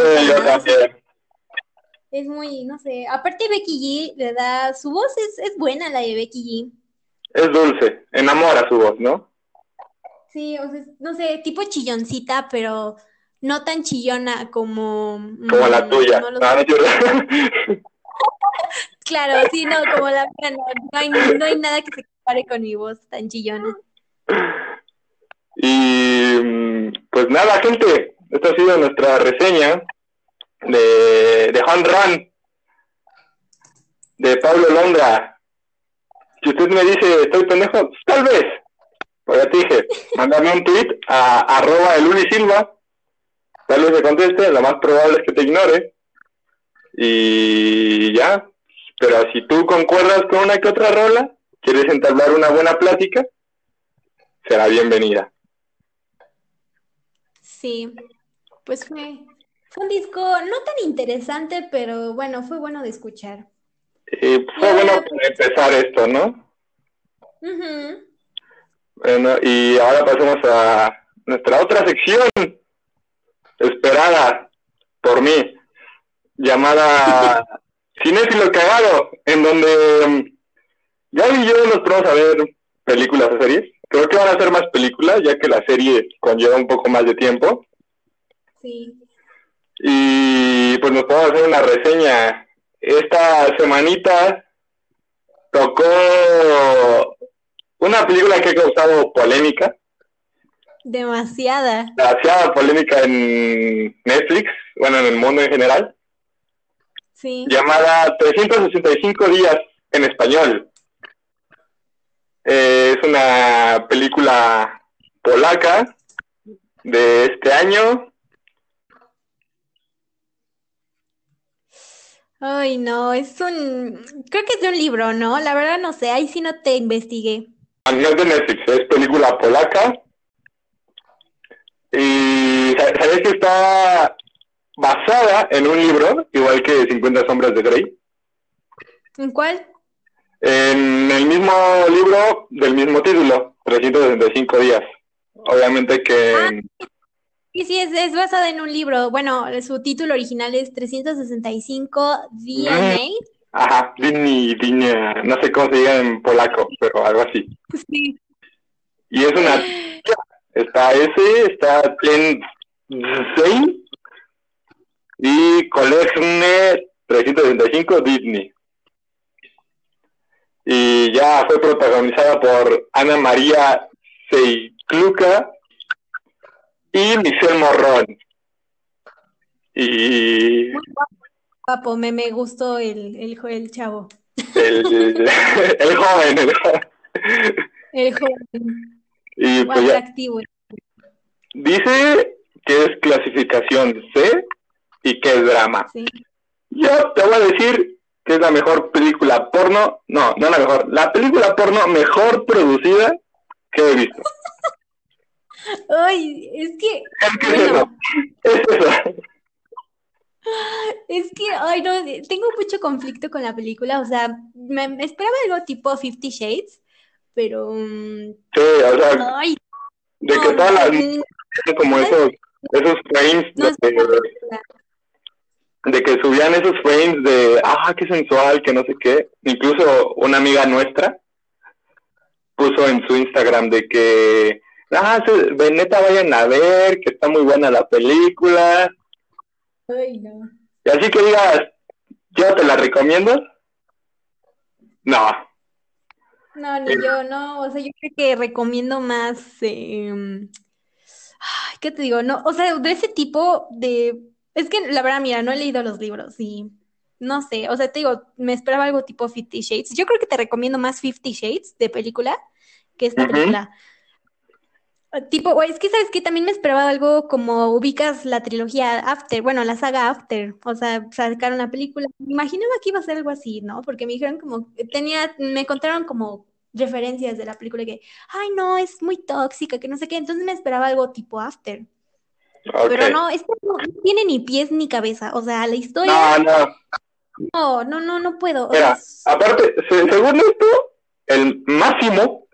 [SPEAKER 2] Es muy, no sé. Aparte Becky G le da, su voz es, es buena la de Becky G.
[SPEAKER 1] Es dulce, enamora su voz, ¿no?
[SPEAKER 2] Sí, o sea, no sé, tipo chilloncita, pero no tan chillona como...
[SPEAKER 1] Como la mm, tuya.
[SPEAKER 2] claro, sí, no, como la mía, no, hay, no hay nada que se compare con mi voz tan chillona.
[SPEAKER 1] Y pues nada, gente, esta ha sido nuestra reseña de, de Juan Ran, de Pablo Londra. Si usted me dice, estoy pendejo, pues, tal vez. Pues ya te dije, mándame un tweet a arroba el Silva. Tal vez me conteste, lo más probable es que te ignore. Y ya. Pero si tú concuerdas con una que otra rola, quieres entablar una buena plática, será bienvenida.
[SPEAKER 2] Sí, pues fue, fue un disco no tan interesante, pero bueno, fue bueno de escuchar.
[SPEAKER 1] Y fue bueno empezar esto, ¿no? Bueno, y ahora pasamos a nuestra otra sección. esperada por mí, llamada Cinéfilo Cagado, en donde mm, ya vi yo nos vamos a ver películas o series. Creo que van a ser más películas, ya que la serie conlleva un poco más de tiempo.
[SPEAKER 2] Sí.
[SPEAKER 1] Y pues nos podemos hacer una reseña. Esta semanita tocó una película que ha causado polémica.
[SPEAKER 2] Demasiada.
[SPEAKER 1] Demasiada polémica en Netflix, bueno, en el mundo en general.
[SPEAKER 2] Sí.
[SPEAKER 1] Llamada 365 días en español. Eh, es una película polaca de este año.
[SPEAKER 2] Ay, no, es un, creo que es de un libro, ¿no? La verdad no sé, ahí sí no te investigué.
[SPEAKER 1] No es de Netflix, es película polaca. Y sabes que está basada en un libro, igual que 50 sombras de Grey.
[SPEAKER 2] ¿En cuál?
[SPEAKER 1] En el mismo libro del mismo título, 365 días. Obviamente que...
[SPEAKER 2] Ah, sí, sí, es, es basada en un libro. Bueno, su título original es 365 DNA.
[SPEAKER 1] Ajá, Dini, Dini, no sé cómo se diga en polaco, pero algo así.
[SPEAKER 2] Sí.
[SPEAKER 1] Y es una... Está ese, está Ten Sein y Colegne 365 Disney. Y ya fue protagonizada por Ana María Seikluka y Michelle Morrón. Y
[SPEAKER 2] Muy guapo, guapo, me, me gustó el, el, el chavo.
[SPEAKER 1] el, el joven, el joven.
[SPEAKER 2] El joven,
[SPEAKER 1] Y pues ya, dice que es clasificación C y que es drama.
[SPEAKER 2] Sí.
[SPEAKER 1] Yo te voy a decir que es la mejor película porno, no, no la mejor, la película porno mejor producida que he visto.
[SPEAKER 2] Ay, es que,
[SPEAKER 1] Es que es
[SPEAKER 2] bueno,
[SPEAKER 1] eso, es eso.
[SPEAKER 2] es que, ay, no, tengo mucho conflicto con la película, o sea, me, me esperaba algo tipo Fifty Shades, pero,
[SPEAKER 1] Sí, o sea,
[SPEAKER 2] ay,
[SPEAKER 1] de que
[SPEAKER 2] no,
[SPEAKER 1] todas las como esos, esos frames de. De que subían esos frames de, ah, qué sensual, que no sé qué. Incluso una amiga nuestra puso en su Instagram de que, ah, se- neta vayan a ver, que está muy buena la película.
[SPEAKER 2] Ay, no.
[SPEAKER 1] Y así que digas, yo te la recomiendo. No,
[SPEAKER 2] No, ni yo, no, o sea, yo creo que recomiendo más, ay, ¿qué te digo? No, o sea, de ese tipo de, es que la verdad, mira, no he leído los libros y no sé, o sea, te digo, me esperaba algo tipo Fifty Shades. Yo creo que te recomiendo más Fifty Shades de película que esta película. Tipo, es que sabes que también me esperaba algo como ubicas la trilogía After, bueno, la saga After, o sea, sacaron la película. Me imaginaba que iba a ser algo así, ¿no? Porque me dijeron como, tenía, me contaron como referencias de la película que, ay, no, es muy tóxica, que no sé qué, entonces me esperaba algo tipo After. Pero no, esto no, tiene ni pies ni cabeza, o sea, la historia,
[SPEAKER 1] no.
[SPEAKER 2] no, no, no, no puedo, o sea,
[SPEAKER 1] Mira, aparte, se- según esto, el Máximo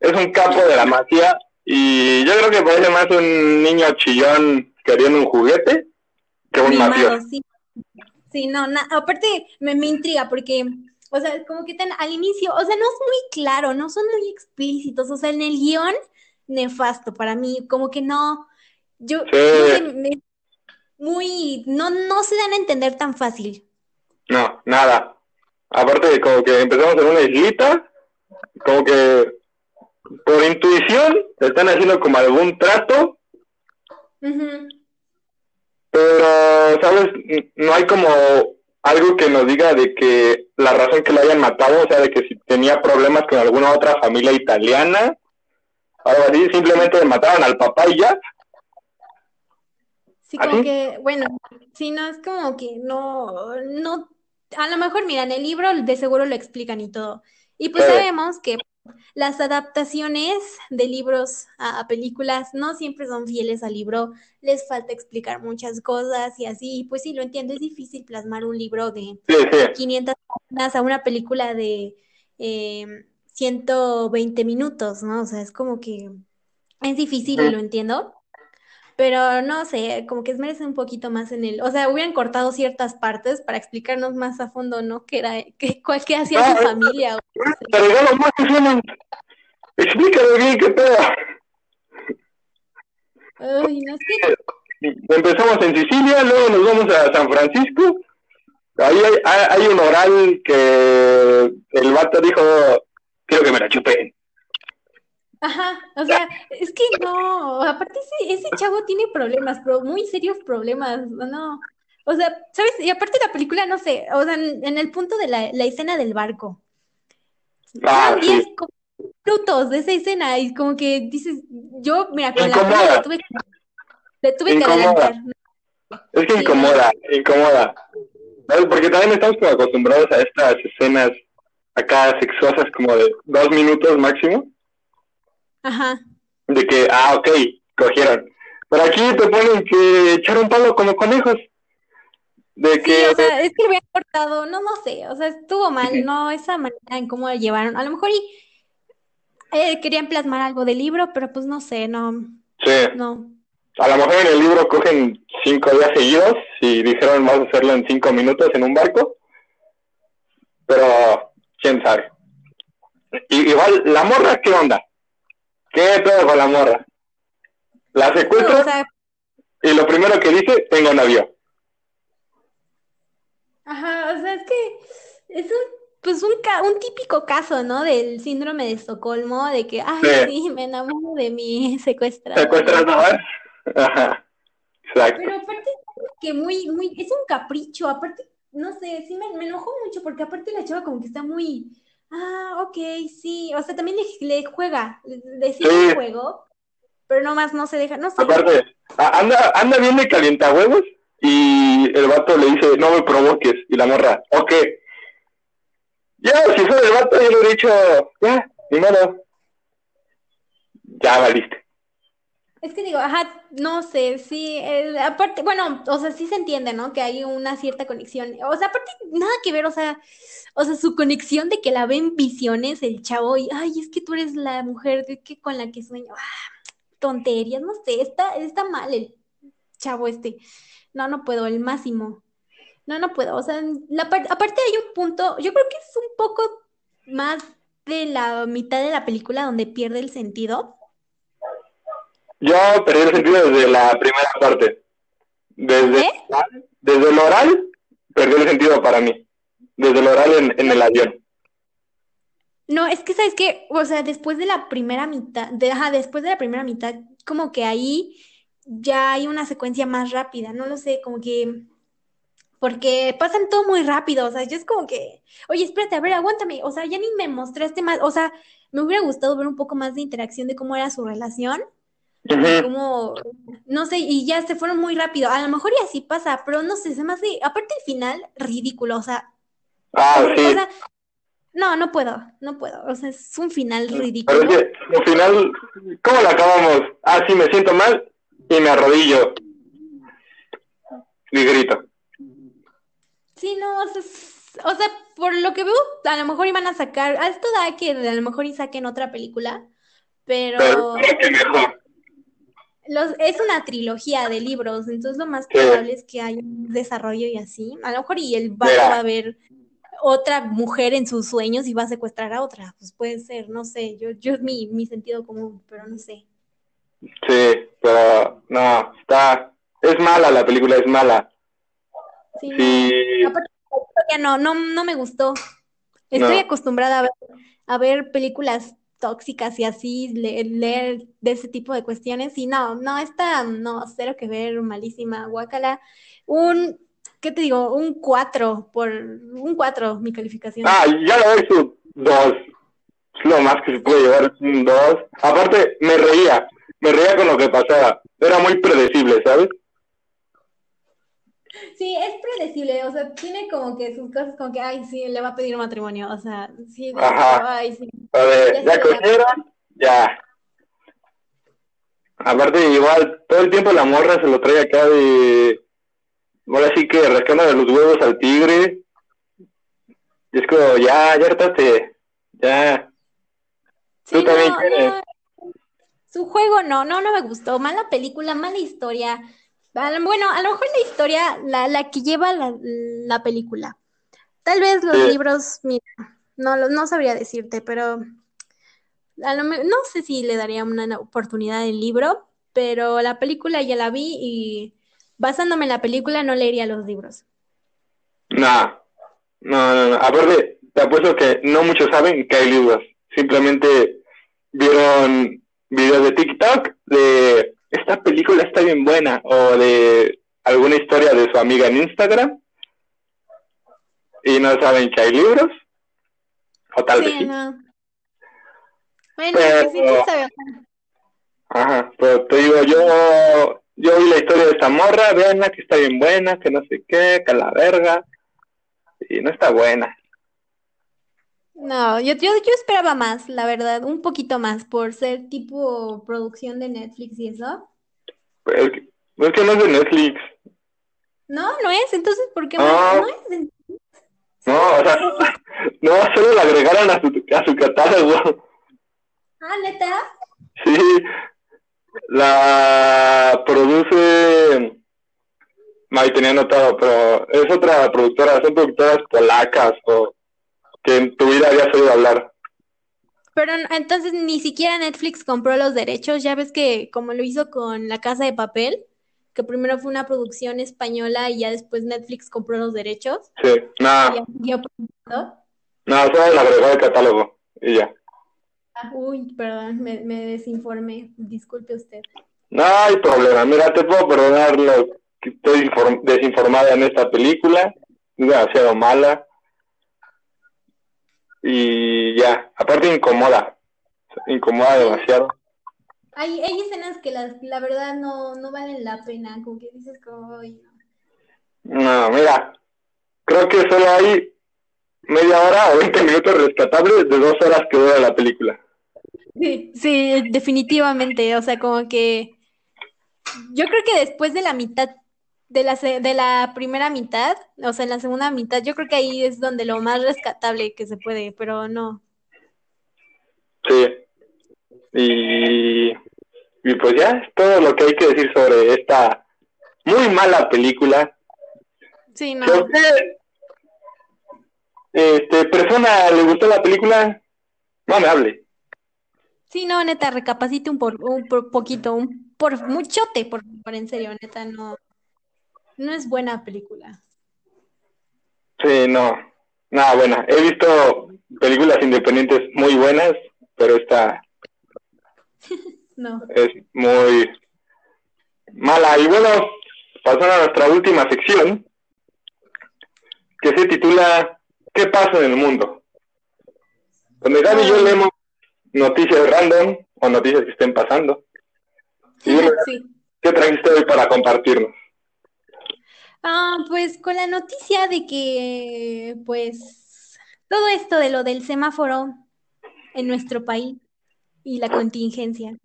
[SPEAKER 1] es un capo de la mafia y yo creo que parece más un niño chillón queriendo un juguete que un mafioso.
[SPEAKER 2] sí. Sí, no, na- aparte me, me intriga porque, o sea, como que tan al inicio, o sea, no es muy claro, no son muy explícitos, o sea, en el guion, nefasto para mí, como que no, yo,
[SPEAKER 1] Sí,
[SPEAKER 2] me- muy, no, no se dan a entender tan fácil.
[SPEAKER 1] no, nada. Aparte de como que empezamos en una islita, como que por intuición están haciendo como algún trato,
[SPEAKER 2] Ujú.
[SPEAKER 1] pero, ¿sabes? No hay como algo que nos diga de que la razón que lo hayan matado, o sea, de que si tenía problemas con alguna otra familia italiana, algo así, simplemente le mataron al papá y ya.
[SPEAKER 2] Sí, como que, bueno, sí, no, es como que no, no, a lo mejor, mira, en el libro de seguro lo explican y todo. Y pues
[SPEAKER 1] Sí.
[SPEAKER 2] sabemos que las adaptaciones de libros a, a películas no siempre son fieles al libro, les falta explicar muchas cosas y así, pues sí, lo entiendo, es difícil plasmar un libro de
[SPEAKER 1] Sí, sí.
[SPEAKER 2] 500 páginas a una película de eh, 120 minutos, ¿no? O sea, es como que es difícil y lo entiendo. Pero no sé, como que merece un poquito más en el, o sea, hubieran cortado ciertas partes para explicarnos más a fondo, ¿no? ¿Qué era, qué, cuál, qué hacía su familia?
[SPEAKER 1] Te regalo más que Explícame bien qué pedo.
[SPEAKER 2] Ay, no sé.
[SPEAKER 1] Empezamos en Sicilia, luego nos vamos a San Francisco. Ahí hay, hay un oral que el vato dijo, quiero que me la chupen.
[SPEAKER 2] Ajá, o sea, es que no, aparte ese, ese chavo tiene problemas, pero muy serios problemas, no, o sea, ¿sabes? Y aparte la película, no sé, o sea, en, el punto de la, la, escena del barco,
[SPEAKER 1] ah,
[SPEAKER 2] diez minutos de esa escena y como que dices, yo, mira, con la le tuve, le tuve que adelantar.
[SPEAKER 1] Es que incomoda, incomoda. Porque también estamos acostumbrados a estas escenas acá sexuosas como de dos minutos máximo.
[SPEAKER 2] Ajá.
[SPEAKER 1] De que, ah, ok, cogieron. Pero aquí te ponen que echar un palo como conejos. De que...
[SPEAKER 2] Sí, o sea, es que lo había cortado, no, no sé, o sea, estuvo mal, no, esa manera en cómo lo llevaron. A lo mejor y eh, querían plasmar algo del libro, pero pues no sé, no.
[SPEAKER 1] Sí.
[SPEAKER 2] No.
[SPEAKER 1] A lo mejor en el libro cogen cinco días seguidos y dijeron vamos a hacerlo en cinco minutos en un barco. Pero, quién sabe. igual, la morra, ¿qué onda? ¿Qué pedo con la morra? La secuestra y lo primero que dice, tengo novio.
[SPEAKER 2] Ajá, o sea, es que es un, pues un, un típico caso, ¿no? Del síndrome de Estocolmo, de que, ay, sí, me enamoro de mi secuestrador.
[SPEAKER 1] Secuestrador. Ajá, exacto.
[SPEAKER 2] Pero aparte, que muy, muy, es un capricho, aparte, no sé, sí me, me enojó mucho porque aparte la chava como que está muy ah, ok, sí, o sea, también le, juega, le sigue el juego, pero nomás no se deja, no sé.
[SPEAKER 1] Aparte, anda, anda bien de calienta huevos y el vato le dice, no me provoques, y la morra, ok. Ya, si soy el vato, yo le he dicho, ya, ni modo. Ya valiste.
[SPEAKER 2] Es que digo, ajá, no sé, sí, aparte, bueno, o sea, sí se entiende, ¿no? Que hay una cierta conexión. O sea, aparte, nada que ver, o sea, o sea, su conexión de que la ven visiones el chavo y, ay, es que tú eres la mujer de que con la que sueño. Ah, tonterías, no sé, está, está mal el chavo este. No, no puedo, el máximo. No, no puedo. O sea, la aparte hay un punto, yo creo que es un poco más de la mitad de la película donde pierde el sentido
[SPEAKER 1] yo perdí el sentido desde la primera parte. Desde, desde el oral, perdió el sentido para mí. Desde el oral en, en el avión.
[SPEAKER 2] No, es que sabes que, o sea, después de la primera mitad, de, ajá, después de la primera mitad, como que ahí ya hay una secuencia más rápida, no lo sé, como que, porque pasan todo muy rápido, o sea, yo es como que, oye, espérate, a ver, aguántame, o sea, ya ni me mostraste más, o sea, me hubiera gustado ver un poco más de interacción de cómo era su relación, como, no sé, y ya se fueron muy rápido. A lo mejor y así pasa, pero no sé, se me hace, aparte el final, ridículo, o sea.
[SPEAKER 1] Ah, sí.
[SPEAKER 2] no, no puedo, no puedo. O sea, es un final ridículo.
[SPEAKER 1] Pero es que, al final, ¿cómo lo acabamos? Ah, sí, me siento mal y me arrodillo. Y grito.
[SPEAKER 2] Sí, no, o sea, o sea, por lo que veo, a lo mejor iban a sacar, a esto da que a lo mejor y saquen otra película, pero...
[SPEAKER 1] pero mejor
[SPEAKER 2] es una trilogía de libros, entonces lo más probable es que haya un desarrollo y así. A lo mejor y él va a ver otra mujer en sus sueños y va a secuestrar a otra. Pues puede ser, no sé. Yo, yo es mi, mi sentido común, pero no sé.
[SPEAKER 1] Sí, pero no, está. Es mala la película, es mala.
[SPEAKER 2] Sí. No, no, no, me gustó. Estoy acostumbrada a ver, a ver películas tóxicas y así, leer, de ese tipo de cuestiones. Y no, no, esta, no, cero que ver, malísima, guacala. Un, ¿qué te digo? Un 4, por un 4 mi calificación.
[SPEAKER 1] Ah, ya lo ves su 2. Es lo más que se puede llevar, un 2. Aparte, me reía, me reía con lo que pasaba. Era muy predecible, ¿sabes?
[SPEAKER 2] Sí, es predecible, o sea, tiene como que sus cosas como que, ay, sí, le va a pedir matrimonio, o sea, sí, ay, sí.
[SPEAKER 1] A ver, ya, cogieron, ya. Aparte, igual, todo el tiempo la morra se lo trae acá de, ahora sí que rascando de los huevos al tigre. Y es como, ya, ya hartaste, ya.
[SPEAKER 2] Tú también quieres. Su juego no, no, no me gustó. Mala película, mala historia. Bueno, a lo mejor la historia, la, la que lleva la, la película. Tal vez los libros, mira, no, no sabría decirte, pero a lo, no sé si le daría una oportunidad al libro, pero la película ya la vi y basándome en la película no leería los libros.
[SPEAKER 1] Nah, no, no, no. Aparte, te apuesto que no muchos saben que hay libros. Simplemente vieron videos de TikTok de esta película está bien buena o de alguna historia de su amiga en Instagram y no saben que hay libros o tal vez sí. Bueno, pero, sí, Ajá, pero te digo, yo, yo vi la historia de esta morra, veanla que está bien buena, que no sé qué, que la verga, y no está buena.
[SPEAKER 2] No, yo, yo, yo esperaba más, la verdad, un poquito más, por ser tipo producción de Netflix y eso.
[SPEAKER 1] Pues, no es que no es de Netflix.
[SPEAKER 2] No, no es, entonces, ¿por qué no, no es de Netflix?
[SPEAKER 1] No, o sea, no, solo la agregaron a su, a su catálogo.
[SPEAKER 2] Ah, ¿neta?
[SPEAKER 1] Sí, la produce... Ahí tenía notado, pero es otra productora, son productoras polacas o que en tu vida habías oído hablar.
[SPEAKER 2] Pero entonces ni siquiera Netflix compró los derechos, ya ves que como lo hizo con La Casa de Papel, que primero fue una producción española y ya después Netflix compró los derechos.
[SPEAKER 1] Sí, nada. Nada, solo la agregó al catálogo y ya.
[SPEAKER 2] Ah, uy, perdón, me, me desinformé, disculpe usted.
[SPEAKER 1] No hay problema, mira, te puedo perdonar lo que estoy desinformada en esta película, demasiado mala y ya, aparte incomoda, incomoda demasiado.
[SPEAKER 2] Hay, hay escenas que la, la verdad no, no valen la pena, como que dices como...
[SPEAKER 1] no. mira, creo que solo hay media hora o 20 minutos rescatables de dos horas que dura la película.
[SPEAKER 2] Sí, sí, definitivamente, o sea, como que yo creo que después de la mitad de la, de la primera mitad, o sea, en la segunda mitad, yo creo que ahí es donde lo más rescatable que se puede, pero no.
[SPEAKER 1] Sí. Y, y pues ya es todo lo que hay que decir sobre esta muy mala película.
[SPEAKER 2] Sí, no.
[SPEAKER 1] este, persona le gustó la película, no me hable.
[SPEAKER 2] Sí, no, neta, recapacite un, por, un poquito, un por muchote, por, por en serio, neta, no no es buena película.
[SPEAKER 1] Sí, no, nada buena. He visto películas independientes muy buenas, pero esta
[SPEAKER 2] no.
[SPEAKER 1] es muy mala. Y bueno, pasando a nuestra última sección, que se titula ¿Qué pasa en el mundo? Donde Gaby y yo ah. leemos noticias random o noticias que estén pasando. Y ¿Qué trajiste hoy para compartirnos?
[SPEAKER 2] Ah, pues con la noticia de que, pues, todo esto de lo del semáforo en nuestro país y la contingencia.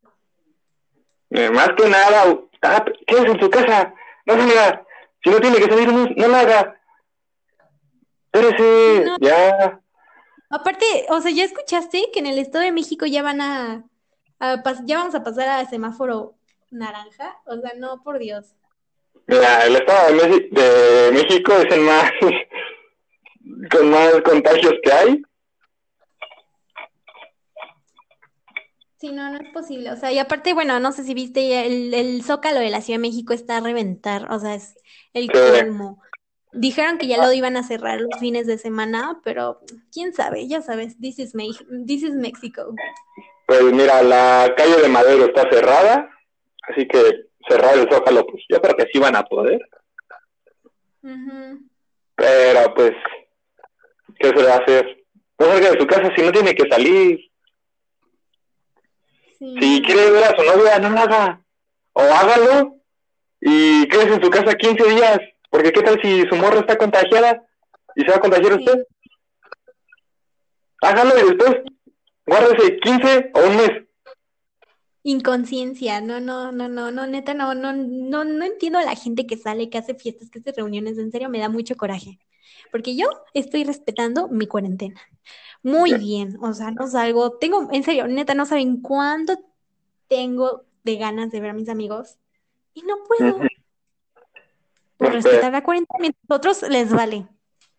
[SPEAKER 1] Eh, más que nada, ah, quédese en su casa, no salga, si no tiene que salir, no, no lo haga. Espérese, ya.
[SPEAKER 2] Aparte, o sea, ¿ya escuchaste que en el Estado de México ya van a, a ya vamos a pasar a semáforo naranja? O sea, no, por Dios.
[SPEAKER 1] Mira, el Estado de, México es el más con más contagios que hay.
[SPEAKER 2] Sí, no, no es posible. O sea, y aparte, bueno, no sé si viste, el, el Zócalo de la Ciudad de México está a reventar. O sea, es el colmo. Dijeron que ya lo iban a cerrar los fines de semana, pero quién sabe, ya sabes, this is, this is Mexico.
[SPEAKER 1] Pues mira, la calle de Madero está cerrada, así que cerrar el Zócalo, pues yo creo que sí van a poder. Pero pues, ¿qué se va a hacer? No salga de su casa si no tiene que salir. Si quiere ver a su novia, no lo haga. O hágalo y quédese en su casa 15 días. Porque qué tal si su morra está contagiada y se va a contagiar usted. Hágalo y después guárdese 15 o un mes
[SPEAKER 2] Inconsciencia, no, no, no, no, no, neta, no, no, no, no entiendo a la gente que sale, que hace fiestas, que hace reuniones, en serio me da mucho coraje, porque yo estoy respetando mi cuarentena. Muy bien, o sea, no salgo, tengo, en serio, neta, no saben cuánto tengo de ganas de ver a mis amigos y no puedo. Por respetar la cuarentena, a otros les vale.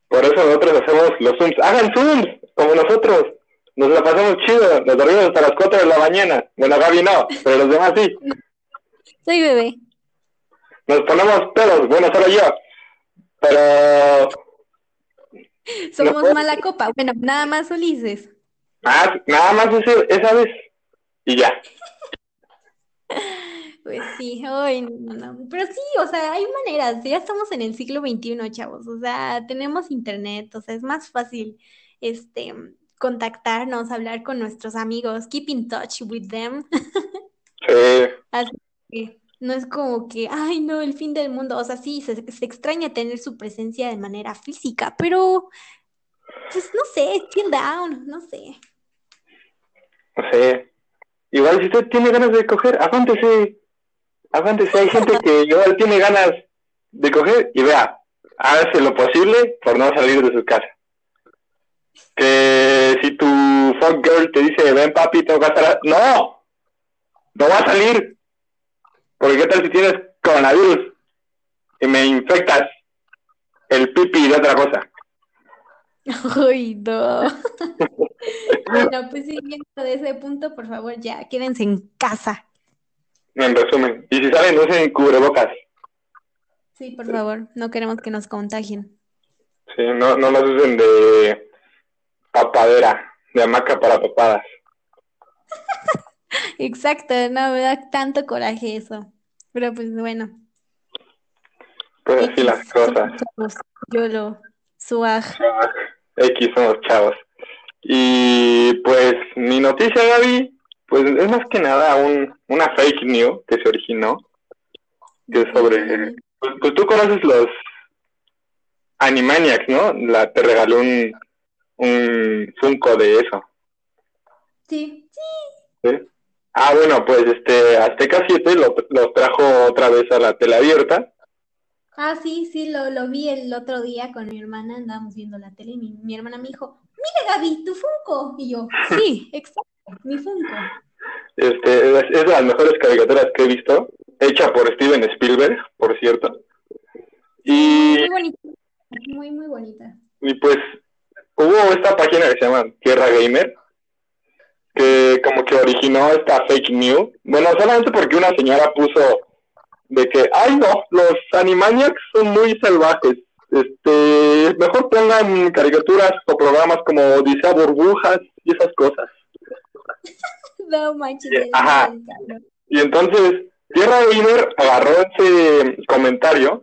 [SPEAKER 1] Por eso nosotros hacemos los Zooms. Hagan Zooms, como nosotros. Nos la pasamos chido, nos dormimos hasta las 4 de la mañana. Bueno, Gaby no, pero los demás sí.
[SPEAKER 2] Soy bebé.
[SPEAKER 1] Nos ponemos pedos, bueno, solo yo. Pero.
[SPEAKER 2] Somos mala copa. Bueno, nada más Ulises.
[SPEAKER 1] Ah, nada más esa vez. Y ya.
[SPEAKER 2] Pues sí, hoy no, no. Pero sí, o sea, hay maneras. Ya estamos en el siglo XXI, chavos. O sea, tenemos internet, o sea, es más fácil este contactarnos, hablar con nuestros amigos, keep in touch with them.
[SPEAKER 1] Sí.
[SPEAKER 2] Así que no es como que, ay, no, el fin del mundo. O sea, sí, se, se extraña tener su presencia de manera física, pero, pues no sé, chill down, no sé.
[SPEAKER 1] No sé. Igual si usted tiene ganas de coger, aguántese. Aguántese. Hay gente que igual tiene ganas de coger y vea, hágase lo posible por no salir de su casa. Que si tu fuck girl te dice, ven papi, tengo que estar... No, no va a salir. Porque qué tal si tienes coronavirus y me infectas el pipi de otra cosa.
[SPEAKER 2] Uy, no. bueno, pues siguiendo de ese punto, por favor, ya, quédense en casa.
[SPEAKER 1] En resumen, y si salen, usen cubrebocas.
[SPEAKER 2] Sí, por favor, no queremos que nos contagien.
[SPEAKER 1] Sí, no, no nos usen de papadera, de hamaca para papadas.
[SPEAKER 2] Exacto, no me da tanto coraje eso. Pero pues bueno.
[SPEAKER 1] Pues así las cosas.
[SPEAKER 2] Yo lo suaj.
[SPEAKER 1] X somos chavos. Y pues mi noticia, Gaby, pues es más que nada un, una fake news que se originó, que es sobre... Pues, pues tú conoces los Animaniacs, ¿no? La, te regaló un, un Funko de eso.
[SPEAKER 2] Sí.
[SPEAKER 1] ¿Sí? Ah, bueno, pues este Azteca 7 lo, lo trajo otra vez a la tele abierta
[SPEAKER 2] Ah, sí, sí, lo, lo vi el otro día con mi hermana, andábamos viendo la tele y mi, mi hermana me dijo, mira Gaby, tu Funko. Y yo, sí, exacto, mi Funko.
[SPEAKER 1] Este, es, de las mejores caricaturas que he visto, hecha por Steven Spielberg, por cierto. Y,
[SPEAKER 2] Muy bonita, muy, muy bonita.
[SPEAKER 1] y pues hubo esta página que se llama Tierra Gamer, que como que originó esta fake news. Bueno, solamente porque una señora puso de que, ay no, los Animaniacs son muy salvajes. Este, mejor pongan caricaturas o programas como Odisea Burbujas y esas cosas.
[SPEAKER 2] No manches.
[SPEAKER 1] Ajá. Y entonces, Tierra Gamer agarró ese comentario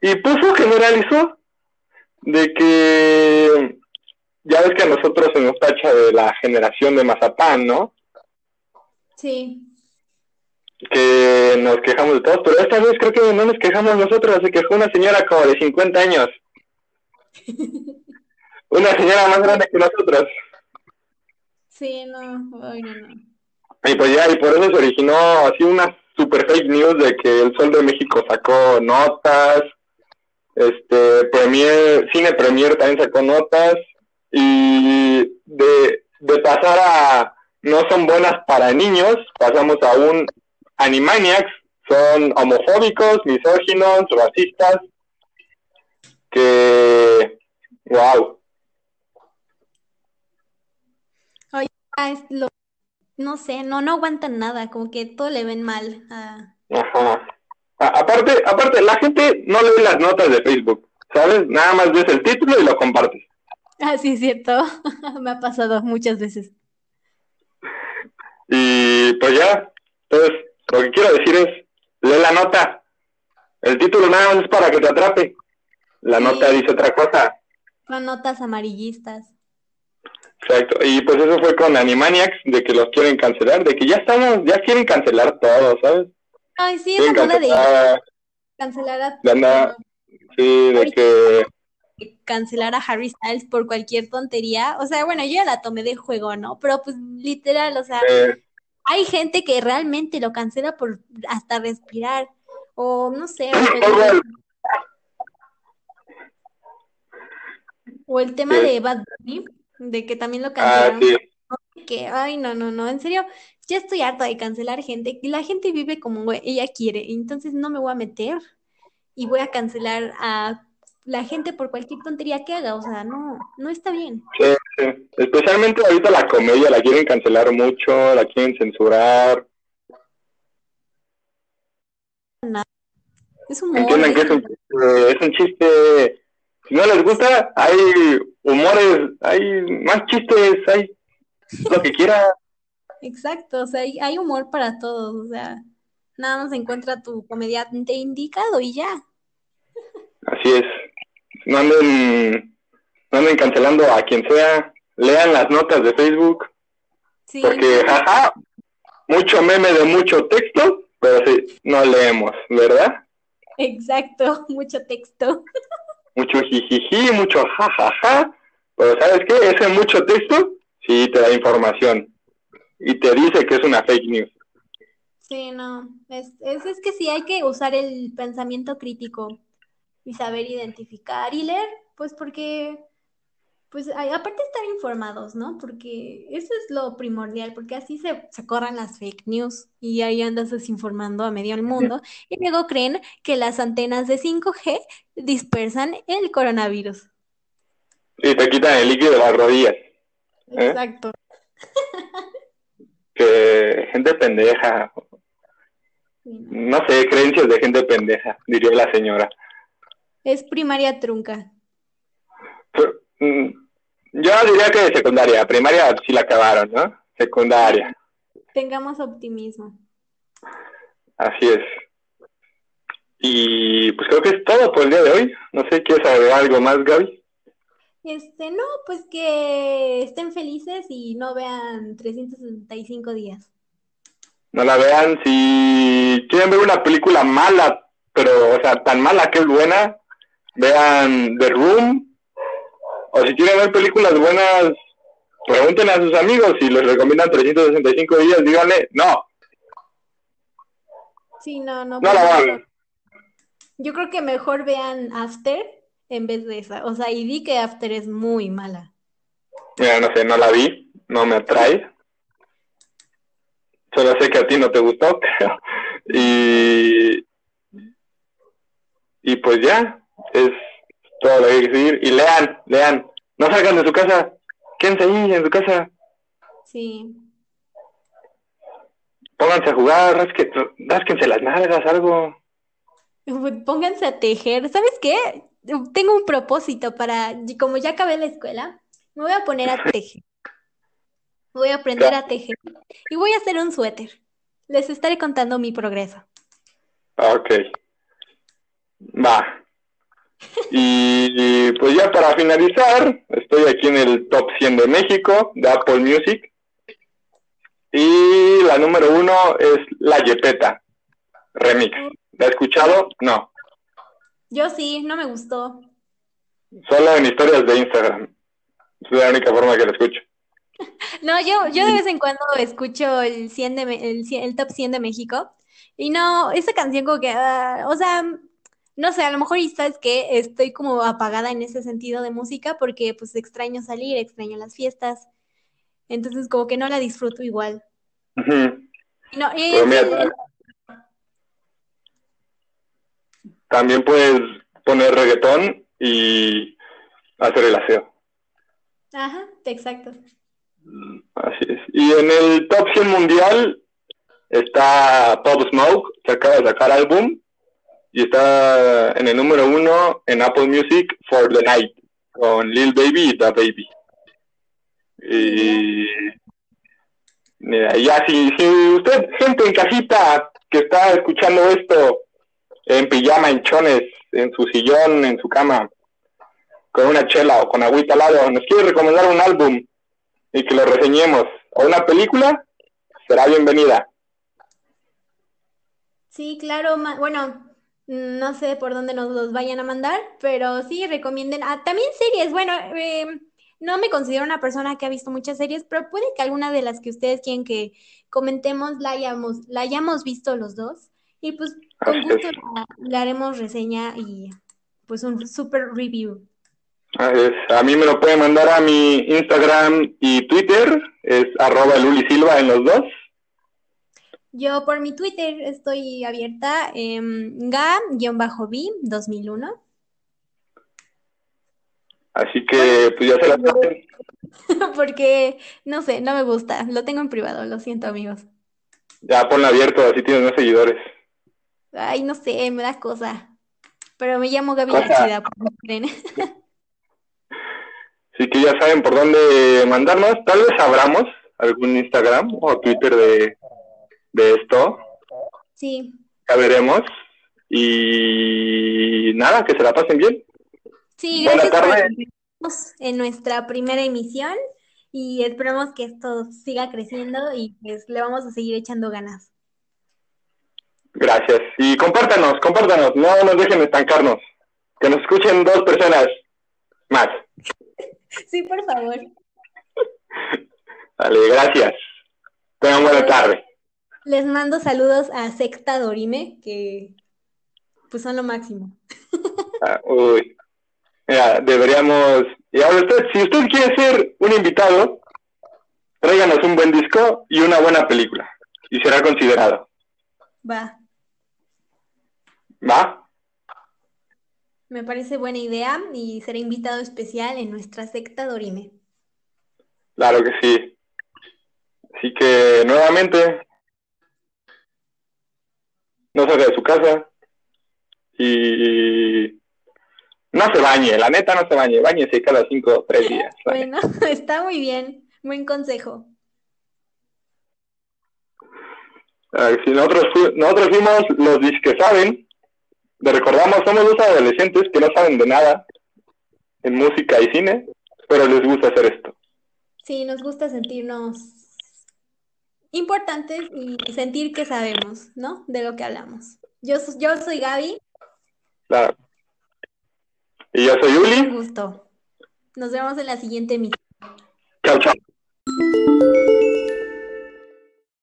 [SPEAKER 1] y puso, generalizó, de que ya ves que a nosotros se nos tacha de la generación de Mazapán, ¿no?
[SPEAKER 2] Sí.
[SPEAKER 1] Que nos quejamos de todos, pero esta vez creo que no nos quejamos nosotros, se quejó una señora como de 50 años. Una señora más grande que nosotros.
[SPEAKER 2] Sí, no, no.
[SPEAKER 1] Y pues ya, y por eso se originó así una super fake news de que el Sol de México sacó notas, este, Premier, Cine Premier también sacó notas, y de, de pasar a no son buenas para niños, pasamos a un Animaniacs, son homofóbicos, misóginos, racistas, que, wow.
[SPEAKER 2] Oye, ah, es lo, no sé, no, no aguantan nada, como que todo le ven mal. a-
[SPEAKER 1] Ajá. A- aparte, aparte, la gente no lee las notas de Facebook, ¿sabes? Nada más ves el título y lo compartes.
[SPEAKER 2] Ah, sí, es cierto. Me ha pasado muchas veces.
[SPEAKER 1] Y pues ya, entonces, lo que quiero decir es, lee la nota. El título nada más es para que te atrape. La
[SPEAKER 2] Sí.
[SPEAKER 1] nota dice otra cosa.
[SPEAKER 2] Son notas amarillistas.
[SPEAKER 1] Exacto. Y pues eso fue con Animaniacs, de que los quieren cancelar, de que ya estamos, ya quieren cancelar todo, ¿sabes?
[SPEAKER 2] Ay, sí, esa moda de
[SPEAKER 1] cancelar,
[SPEAKER 2] a,
[SPEAKER 1] andar- sí, de que,
[SPEAKER 2] cancelar a Harry Styles por cualquier tontería. O sea, bueno, yo ya la tomé de juego, ¿no? Pero pues literal, o sea,
[SPEAKER 1] eh,
[SPEAKER 2] hay gente que realmente lo cancela por hasta respirar. O no sé, o el,
[SPEAKER 1] al-
[SPEAKER 2] o el tema
[SPEAKER 1] Sí.
[SPEAKER 2] de Bad Bunny, de que también lo
[SPEAKER 1] ah,
[SPEAKER 2] cancelaron.
[SPEAKER 1] sí,
[SPEAKER 2] Que, ay, no, no, no, en serio, ya estoy harta de cancelar gente. y La gente vive como ella quiere, entonces no me voy a meter y voy a cancelar a la gente por cualquier tontería que haga. O sea, no, no está bien.
[SPEAKER 1] Sí, sí. Especialmente ahorita la comedia la quieren cancelar mucho, la quieren censurar.
[SPEAKER 2] Es un
[SPEAKER 1] Entienden que es un, chiste, es un chiste. Si no les gusta, hay humores, hay más chistes, hay lo que quiera.
[SPEAKER 2] Exacto, o sea, hay, hay humor para todos, o sea, nada más encuentra tu comediante indicado y ya.
[SPEAKER 1] Así es. No anden, no anden cancelando a quien sea. Lean las notas de Facebook.
[SPEAKER 2] Sí,
[SPEAKER 1] Porque, jaja, mucho meme de mucho texto, pero sí, no leemos, ¿verdad?
[SPEAKER 2] exacto, mucho texto.
[SPEAKER 1] Mucho jijiji, mucho jajaja, pero ¿sabes qué? Ese mucho texto sí te da información y te dice que es una fake news.
[SPEAKER 2] Sí, no, es, es, es que sí hay que usar el pensamiento crítico y saber identificar y leer, pues porque, pues aparte estar informados, ¿no? Porque eso es lo primordial, porque así se, se corran las fake news y ahí andas desinformando a medio mundo y luego creen que las antenas de 5G dispersan el coronavirus.
[SPEAKER 1] Y te quitan el líquido de las rodillas. ¿Eh?
[SPEAKER 2] Exacto.
[SPEAKER 1] Que gente pendeja,
[SPEAKER 2] no.
[SPEAKER 1] sé, creencias de gente pendeja, diría la señora.
[SPEAKER 2] Es primaria trunca.
[SPEAKER 1] Pero, mm, yo diría que de secundaria, primaria sí la acabaron, ¿no? Secundaria,
[SPEAKER 2] Tengamos optimismo.
[SPEAKER 1] así es. Y pues creo que es todo por el día de hoy. No sé, ¿quieres agregar algo más, Gaby?
[SPEAKER 2] Este, no, pues que estén felices y no vean 365 días.
[SPEAKER 1] No la vean. Si quieren ver una película mala, pero, o sea, tan mala que es buena, vean The Room. O si quieren ver películas buenas, pregunten a sus amigos si les recomiendan 365 días, díganle, no,
[SPEAKER 2] Sí, no, no.
[SPEAKER 1] no la
[SPEAKER 2] pues,
[SPEAKER 1] vean.
[SPEAKER 2] Yo creo que mejor vean After en vez de esa. O sea, y di que After es muy mala.
[SPEAKER 1] Mira, no sé, no la vi, no me atrae. Solo sé que a ti no te gustó, creo. Y, y pues ya, es todo lo que hay que seguir. Y lean, lean. No salgan de su casa, quédense ahí en su casa,
[SPEAKER 2] Sí.
[SPEAKER 1] pónganse a jugar, rasque, rásquense las nalgas, algo.
[SPEAKER 2] Pónganse a tejer. ¿Sabes qué? Tengo un propósito para, como ya acabé la escuela, me voy a poner a tejer. Voy a aprender a tejer y voy a hacer un suéter. Les estaré contando mi progreso.
[SPEAKER 1] Ok. Va. Y pues ya para finalizar, estoy aquí en el top 100 de México, de Apple Music. Y la número uno es La Yepeta, remix. ¿La has escuchado? No.
[SPEAKER 2] Yo sí, no me gustó.
[SPEAKER 1] Solo en historias de Instagram. Es la única forma que la escucho.
[SPEAKER 2] No, yo, yo de vez en cuando escucho el 100 de, el, 100 el top 100 de México y no, esa canción como que, ah, o sea, no sé, a lo mejor sabes que estoy como apagada en ese sentido de música porque pues extraño salir, extraño las fiestas, entonces como que no la disfruto igual. Y no, y
[SPEAKER 1] Pero
[SPEAKER 2] es
[SPEAKER 1] mira,
[SPEAKER 2] el-
[SPEAKER 1] También puedes poner reggaetón y hacer el aseo.
[SPEAKER 2] ajá, exacto.
[SPEAKER 1] Así es. Y en el top 100 mundial está Pop Smoke, que acaba de sacar álbum, y está en el número uno en Apple Music For the Night, con Lil Baby y Da Baby. Y mira, ya si, si usted, gente en casita que está escuchando esto en pijama, en chones, en su sillón, en su cama, con una chela o con agüita al lado, nos quiere recomendar un álbum y que lo reseñemos. O una película, será bienvenida.
[SPEAKER 2] Sí, claro, bueno, mm, no sé por dónde nos los vayan a mandar, pero sí recomienden, ah, también series, bueno, eh, no me considero una persona que ha visto muchas series, pero puede que alguna de las que ustedes quieren que comentemos la hayamos, la hayamos visto los dos, y pues con gusto le haremos reseña y pues un super review.
[SPEAKER 1] A mí me lo pueden mandar a mi Instagram y Twitter, es arroba Luli Silva en los dos.
[SPEAKER 2] Yo por mi Twitter estoy abierta en ga-b2001.
[SPEAKER 1] Así que, pues ya se la saben.
[SPEAKER 2] Porque, no sé, no me gusta. Lo tengo en privado, lo siento, amigos.
[SPEAKER 1] Ya ponla abierto, así tienes más seguidores.
[SPEAKER 2] Ay, no sé, me da cosa. Pero me llamo Gaby la
[SPEAKER 1] Cosa.
[SPEAKER 2] Chida, por si quieren.
[SPEAKER 1] Así que ya saben por dónde mandarnos. Tal vez abramos algún Instagram o Twitter de, de esto.
[SPEAKER 2] Sí,
[SPEAKER 1] Ya veremos. Y nada, que se la pasen bien.
[SPEAKER 2] sí, gracias por acompañarnos en nuestra primera emisión y esperamos que esto siga creciendo y pues le vamos a seguir echando ganas.
[SPEAKER 1] Gracias. Y compártanos, compártanos. No nos dejen estancarnos. Que nos escuchen dos personas más.
[SPEAKER 2] Sí, por favor.
[SPEAKER 1] Vale, gracias. Tengan buena tarde.
[SPEAKER 2] Les mando saludos a Secta Dorime, que pues son lo máximo.
[SPEAKER 1] Ah, uy. Mira, deberíamos. Y ahora usted, si usted quiere ser un invitado, tráiganos un buen disco y una buena película. Y será considerado.
[SPEAKER 2] Va,
[SPEAKER 1] ¿Va?
[SPEAKER 2] me parece buena idea y será invitado especial en nuestra secta Dorime.
[SPEAKER 1] Claro que sí. Así que nuevamente, no salga de su casa y no se bañe, la neta no se bañe, bañese cada cinco o tres días.
[SPEAKER 2] Bueno, está muy bien. Buen consejo.
[SPEAKER 1] Ah, Si nosotros, nosotros fuimos los que saben, le recordamos, somos dos adolescentes que no saben de nada en música y cine, pero les gusta hacer esto.
[SPEAKER 2] Sí, nos gusta sentirnos importantes y sentir que sabemos, ¿no? De lo que hablamos. Yo, yo soy Gaby.
[SPEAKER 1] Claro. Y yo soy Yuli.
[SPEAKER 2] Un gusto. Nos vemos en la siguiente emisión. Chao, chao.